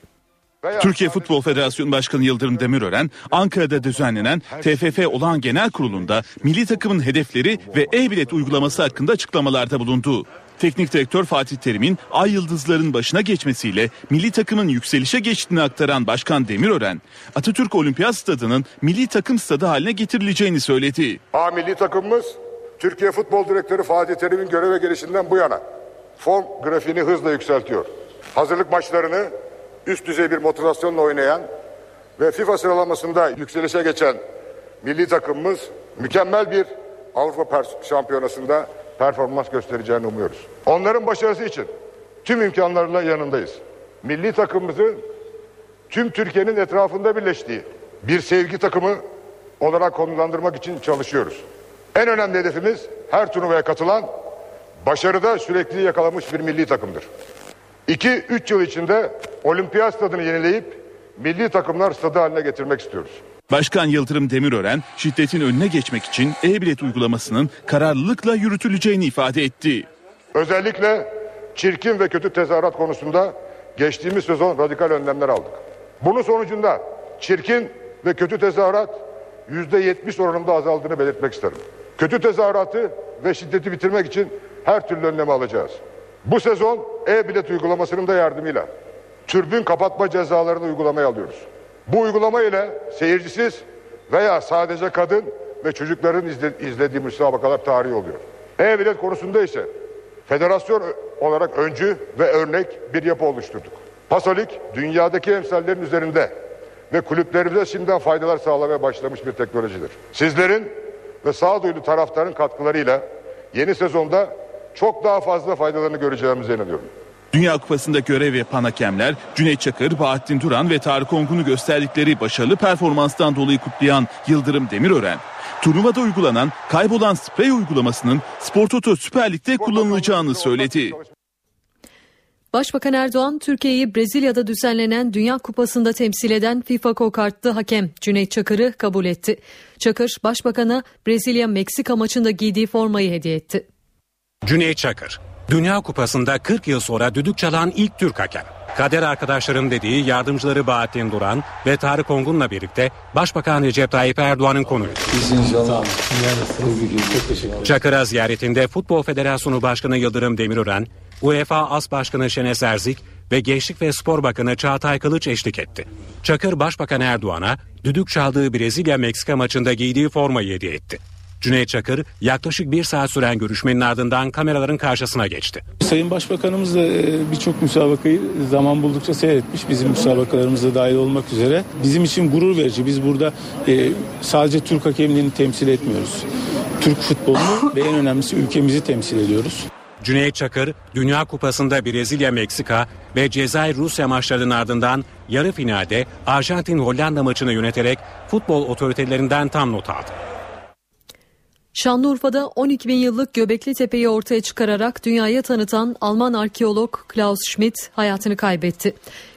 Speaker 26: Türkiye Futbol Federasyonu Başkanı Yıldırım Demirören, Ankara'da düzenlenen TFF olan genel kurulunda milli takımın hedefleri ve e-bilet uygulaması hakkında açıklamalarda bulundu. Teknik direktör Fatih Terim'in ay yıldızların başına geçmesiyle milli takımın yükselişe geçtiğini aktaran Başkan Demirören, Atatürk Olimpiyat Stadı'nın milli takım stadı haline getirileceğini söyledi.
Speaker 23: A milli takımımız Türkiye Futbol Direktörü Fatih Terim'in göreve gelişinden bu yana form grafiğini hızla yükseltiyor. Hazırlık maçlarını üst düzey bir motivasyonla oynayan ve FIFA sıralamasında yükselişe geçen milli takımımız mükemmel bir Avrupa Şampiyonası'nda performans göstereceğini umuyoruz. Onların başarısı için tüm imkanlarla yanındayız. Milli takımımızı tüm Türkiye'nin etrafında birleştiği bir sevgi takımı olarak konumlandırmak için çalışıyoruz. En önemli hedefimiz her turnuvaya katılan, başarıda sürekli yakalamış bir milli takımdır. 2-3 yıl içinde olimpiyat stadını yenileyip milli takımlar stadı haline getirmek istiyoruz.
Speaker 26: Başkan Yıldırım Demirören şiddetin önüne geçmek için e-bilet uygulamasının kararlılıkla yürütüleceğini ifade etti.
Speaker 23: Özellikle çirkin ve kötü tezahürat konusunda geçtiğimiz sezon radikal önlemler aldık. Bunun sonucunda çirkin ve kötü tezahürat %70 oranında azaldığını belirtmek isterim. Kötü tezahüratı ve şiddeti bitirmek için her türlü önlemi alacağız. Bu sezon e-bilet uygulamasının da yardımıyla türbün kapatma cezalarını uygulamaya alıyoruz. Bu uygulama ile seyircisiz veya sadece kadın ve çocukların izle, izlediği müsabakalar tarihi oluyor. E-bilet konusunda ise federasyon olarak öncü ve örnek bir yapı oluşturduk. Pasolik dünyadaki emsallerin üzerinde ve kulüplerimize şimdiden faydalar sağlamaya başlamış bir teknolojidir. Sizlerin ve sağduyulu taraftarın katkılarıyla yeni sezonda çok daha fazla faydalarını göreceğimize inanıyorum.
Speaker 26: Dünya Kupası'nda görev yapan hakemler Cüneyt Çakır, Bahattin Duran ve Tarık Ongun'u gösterdikleri başarılı performanstan dolayı kutlayan Yıldırım Demirören, turnuvada uygulanan kaybolan sprey uygulamasının Spor Toto Süper Lig'de kullanılacağını söyledi.
Speaker 2: Başbakan Erdoğan, Türkiye'yi Brezilya'da düzenlenen Dünya Kupası'nda temsil eden FIFA kokartlı hakem Cüneyt Çakır'ı kabul etti. Çakır, Başbakan'a Brezilya-Meksika maçında giydiği formayı hediye etti.
Speaker 1: Cüneyt Çakır, Dünya Kupası'nda 40 yıl sonra düdük çalan ilk Türk hakem. Kader arkadaşlarım dediği yardımcıları Bahattin Duran ve Tarık Ongun'la birlikte Başbakan Recep Tayyip Erdoğan'ın konuydu. Çakır'a ziyaretinde Futbol Federasyonu Başkanı Yıldırım Demirören, UEFA As Başkanı Şenes Erzik ve Gençlik ve Spor Bakanı Çağatay Kılıç eşlik etti. Çakır Başbakan Erdoğan'a düdük çaldığı Brezilya-Meksika maçında giydiği formayı hediye etti. Cüneyt Çakır yaklaşık bir saat süren görüşmenin ardından kameraların karşısına geçti.
Speaker 27: Sayın Başbakanımız da e, birçok müsabakayı zaman buldukça seyretmiş. Bizim müsabakalarımızda dahil olmak üzere. Bizim için gurur verici. Biz burada e, sadece Türk hakemliğini temsil etmiyoruz. Türk futbolunu ve en önemlisi ülkemizi temsil ediyoruz.
Speaker 1: Cüneyt Çakır, Dünya Kupası'nda Brezilya-Meksika ve Cezayir-Rusya maçlarının ardından yarı finalde Arjantin-Hollanda maçını yöneterek futbol otoritelerinden tam not aldı.
Speaker 2: Şanlıurfa'da 12 bin yıllık Göbekli Tepe'yi ortaya çıkararak dünyaya tanıtan Alman arkeolog Klaus Schmidt hayatını kaybetti.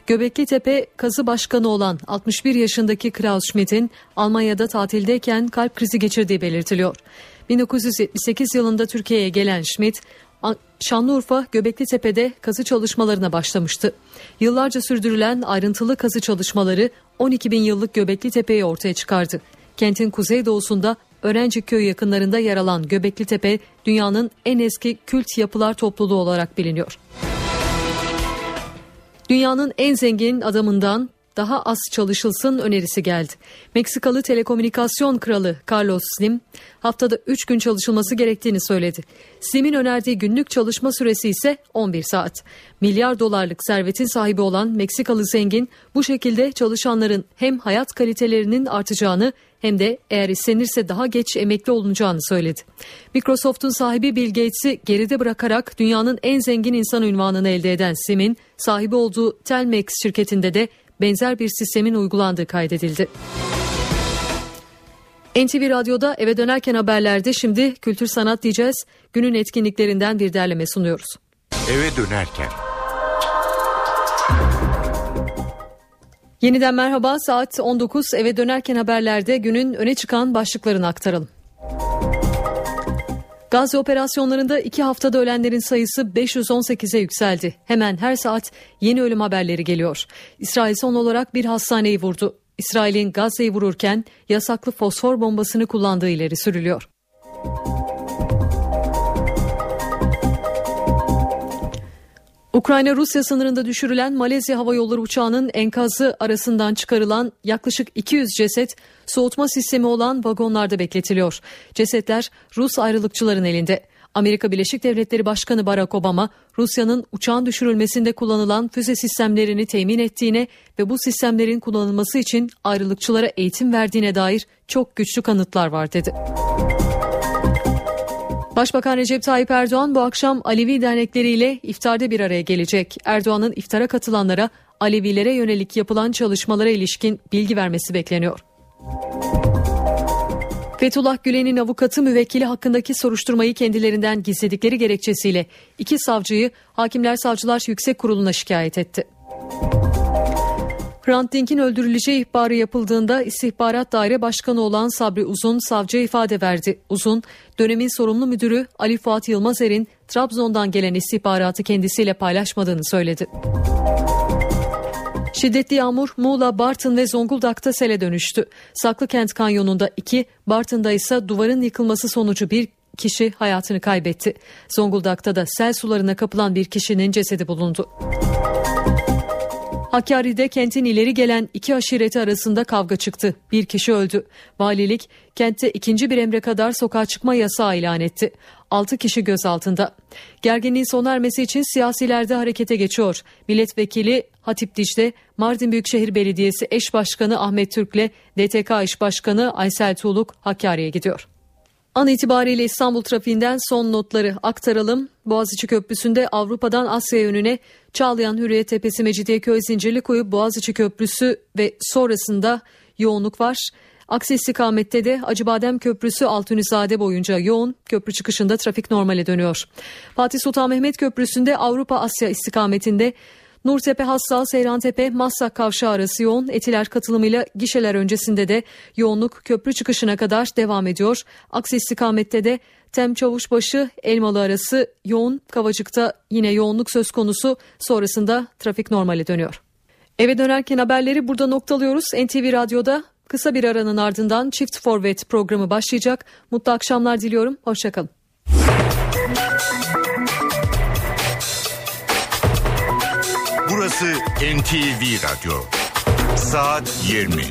Speaker 2: Göbekli Tepe kazı başkanı olan 61 yaşındaki Klaus Schmidt'in Almanya'da tatildeyken kalp krizi geçirdiği belirtiliyor. 1978 yılında Türkiye'ye gelen Schmidt, Şanlıurfa Göbekli Tepe'de kazı çalışmalarına başlamıştı. Yıllarca sürdürülen ayrıntılı kazı çalışmaları 12 bin yıllık Göbekli Tepe'yi ortaya çıkardı. Kentin kuzeydoğusunda Öğrenciköy yakınlarında yer alan Göbekli Tepe dünyanın en eski kült yapılar topluluğu olarak biliniyor. Dünyanın en zengin adamından daha az çalışılsın önerisi geldi. Meksikalı telekomünikasyon kralı Carlos Slim haftada 3 gün çalışılması gerektiğini söyledi. Slim'in önerdiği günlük çalışma süresi ise 11 saat. Milyar dolarlık servetin sahibi olan Meksikalı zengin bu şekilde çalışanların hem hayat kalitelerinin artacağını hem de eğer istenirse daha geç emekli olunacağını söyledi. Microsoft'un sahibi Bill Gates'i geride bırakarak dünyanın en zengin insan ünvanını elde eden Sim'in sahibi olduğu Telmex şirketinde de benzer bir sistemin uygulandığı kaydedildi. NTV Radyo'da eve dönerken haberlerde şimdi kültür sanat diyeceğiz. Günün etkinliklerinden bir derleme sunuyoruz.
Speaker 11: Eve dönerken.
Speaker 2: Yeniden merhaba saat 19 eve dönerken haberlerde günün öne çıkan başlıklarını aktaralım. Gazze operasyonlarında iki haftada ölenlerin sayısı 518'e yükseldi. Hemen her saat yeni ölüm haberleri geliyor. İsrail son olarak bir hastaneyi vurdu. İsrail'in Gazze'yi vururken yasaklı fosfor bombasını kullandığı ileri sürülüyor. Ukrayna-Rusya sınırında düşürülen Malezya Hava Yolları uçağının enkazı arasından çıkarılan yaklaşık 200 ceset soğutma sistemi olan vagonlarda bekletiliyor. Cesetler Rus ayrılıkçıların elinde. Amerika Birleşik Devletleri Başkanı Barack Obama, Rusya'nın uçağın düşürülmesinde kullanılan füze sistemlerini temin ettiğine ve bu sistemlerin kullanılması için ayrılıkçılara eğitim verdiğine dair çok güçlü kanıtlar var dedi. Başbakan Recep Tayyip Erdoğan bu akşam Alevi dernekleriyle iftarda bir araya gelecek. Erdoğan'ın iftara katılanlara Alevilere yönelik yapılan çalışmalara ilişkin bilgi vermesi bekleniyor. Fethullah Gülen'in avukatı müvekkili hakkındaki soruşturmayı kendilerinden gizledikleri gerekçesiyle iki savcıyı Hakimler Savcılar Yüksek Kurulu'na şikayet etti. Hrant Dink'in öldürüleceği ihbarı yapıldığında istihbarat daire başkanı olan Sabri Uzun savcıya ifade verdi. Uzun, dönemin sorumlu müdürü Ali Fuat Yılmazer'in Trabzon'dan gelen istihbaratı kendisiyle paylaşmadığını söyledi. Şiddetli yağmur Muğla, Bartın ve Zonguldak'ta sele dönüştü. Saklıkent Kanyonu'nda iki, Bartın'da ise duvarın yıkılması sonucu bir kişi hayatını kaybetti. Zonguldak'ta da sel sularına kapılan bir kişinin cesedi bulundu. Hakkari'de kentin ileri gelen iki aşireti arasında kavga çıktı. Bir kişi öldü. Valilik kentte ikinci bir emre kadar sokağa çıkma yasağı ilan etti. Altı kişi gözaltında. Gerginliğin sona ermesi için siyasiler de harekete geçiyor. Milletvekili Hatip Dicle, Mardin Büyükşehir Belediyesi eş başkanı Ahmet Türk'le DTK eş başkanı Aysel Tuğluk Hakkari'ye gidiyor. An itibariyle İstanbul trafiğinden son notları aktaralım. Boğaziçi Köprüsü'nde Avrupa'dan Asya yönüne Çağlayan Hürriyet Tepesi Mecidiyeköy Zincirlikuyu Boğaziçi Köprüsü ve sonrasında yoğunluk var. Aksi istikamette de Acıbadem Köprüsü Altunizade boyunca yoğun, köprü çıkışında trafik normale dönüyor. Fatih Sultan Mehmet Köprüsü'nde Avrupa Asya istikametinde Nurtepe Hassal Seyrantepe Massak kavşağı arası yoğun. Etiler katılımıyla gişeler öncesinde de yoğunluk köprü çıkışına kadar devam ediyor. Aksi istikamette de Tem Çavuşbaşı Elmalı arası yoğun. Kavacık'ta yine yoğunluk söz konusu. Sonrasında trafik normale dönüyor. Eve dönerken haberleri burada noktalıyoruz. NTV Radyo'da kısa bir aranın ardından Çift Forvet programı başlayacak. Mutlu akşamlar diliyorum. Hoşçakalın.
Speaker 11: Burası NTV Radyo. Saat 20.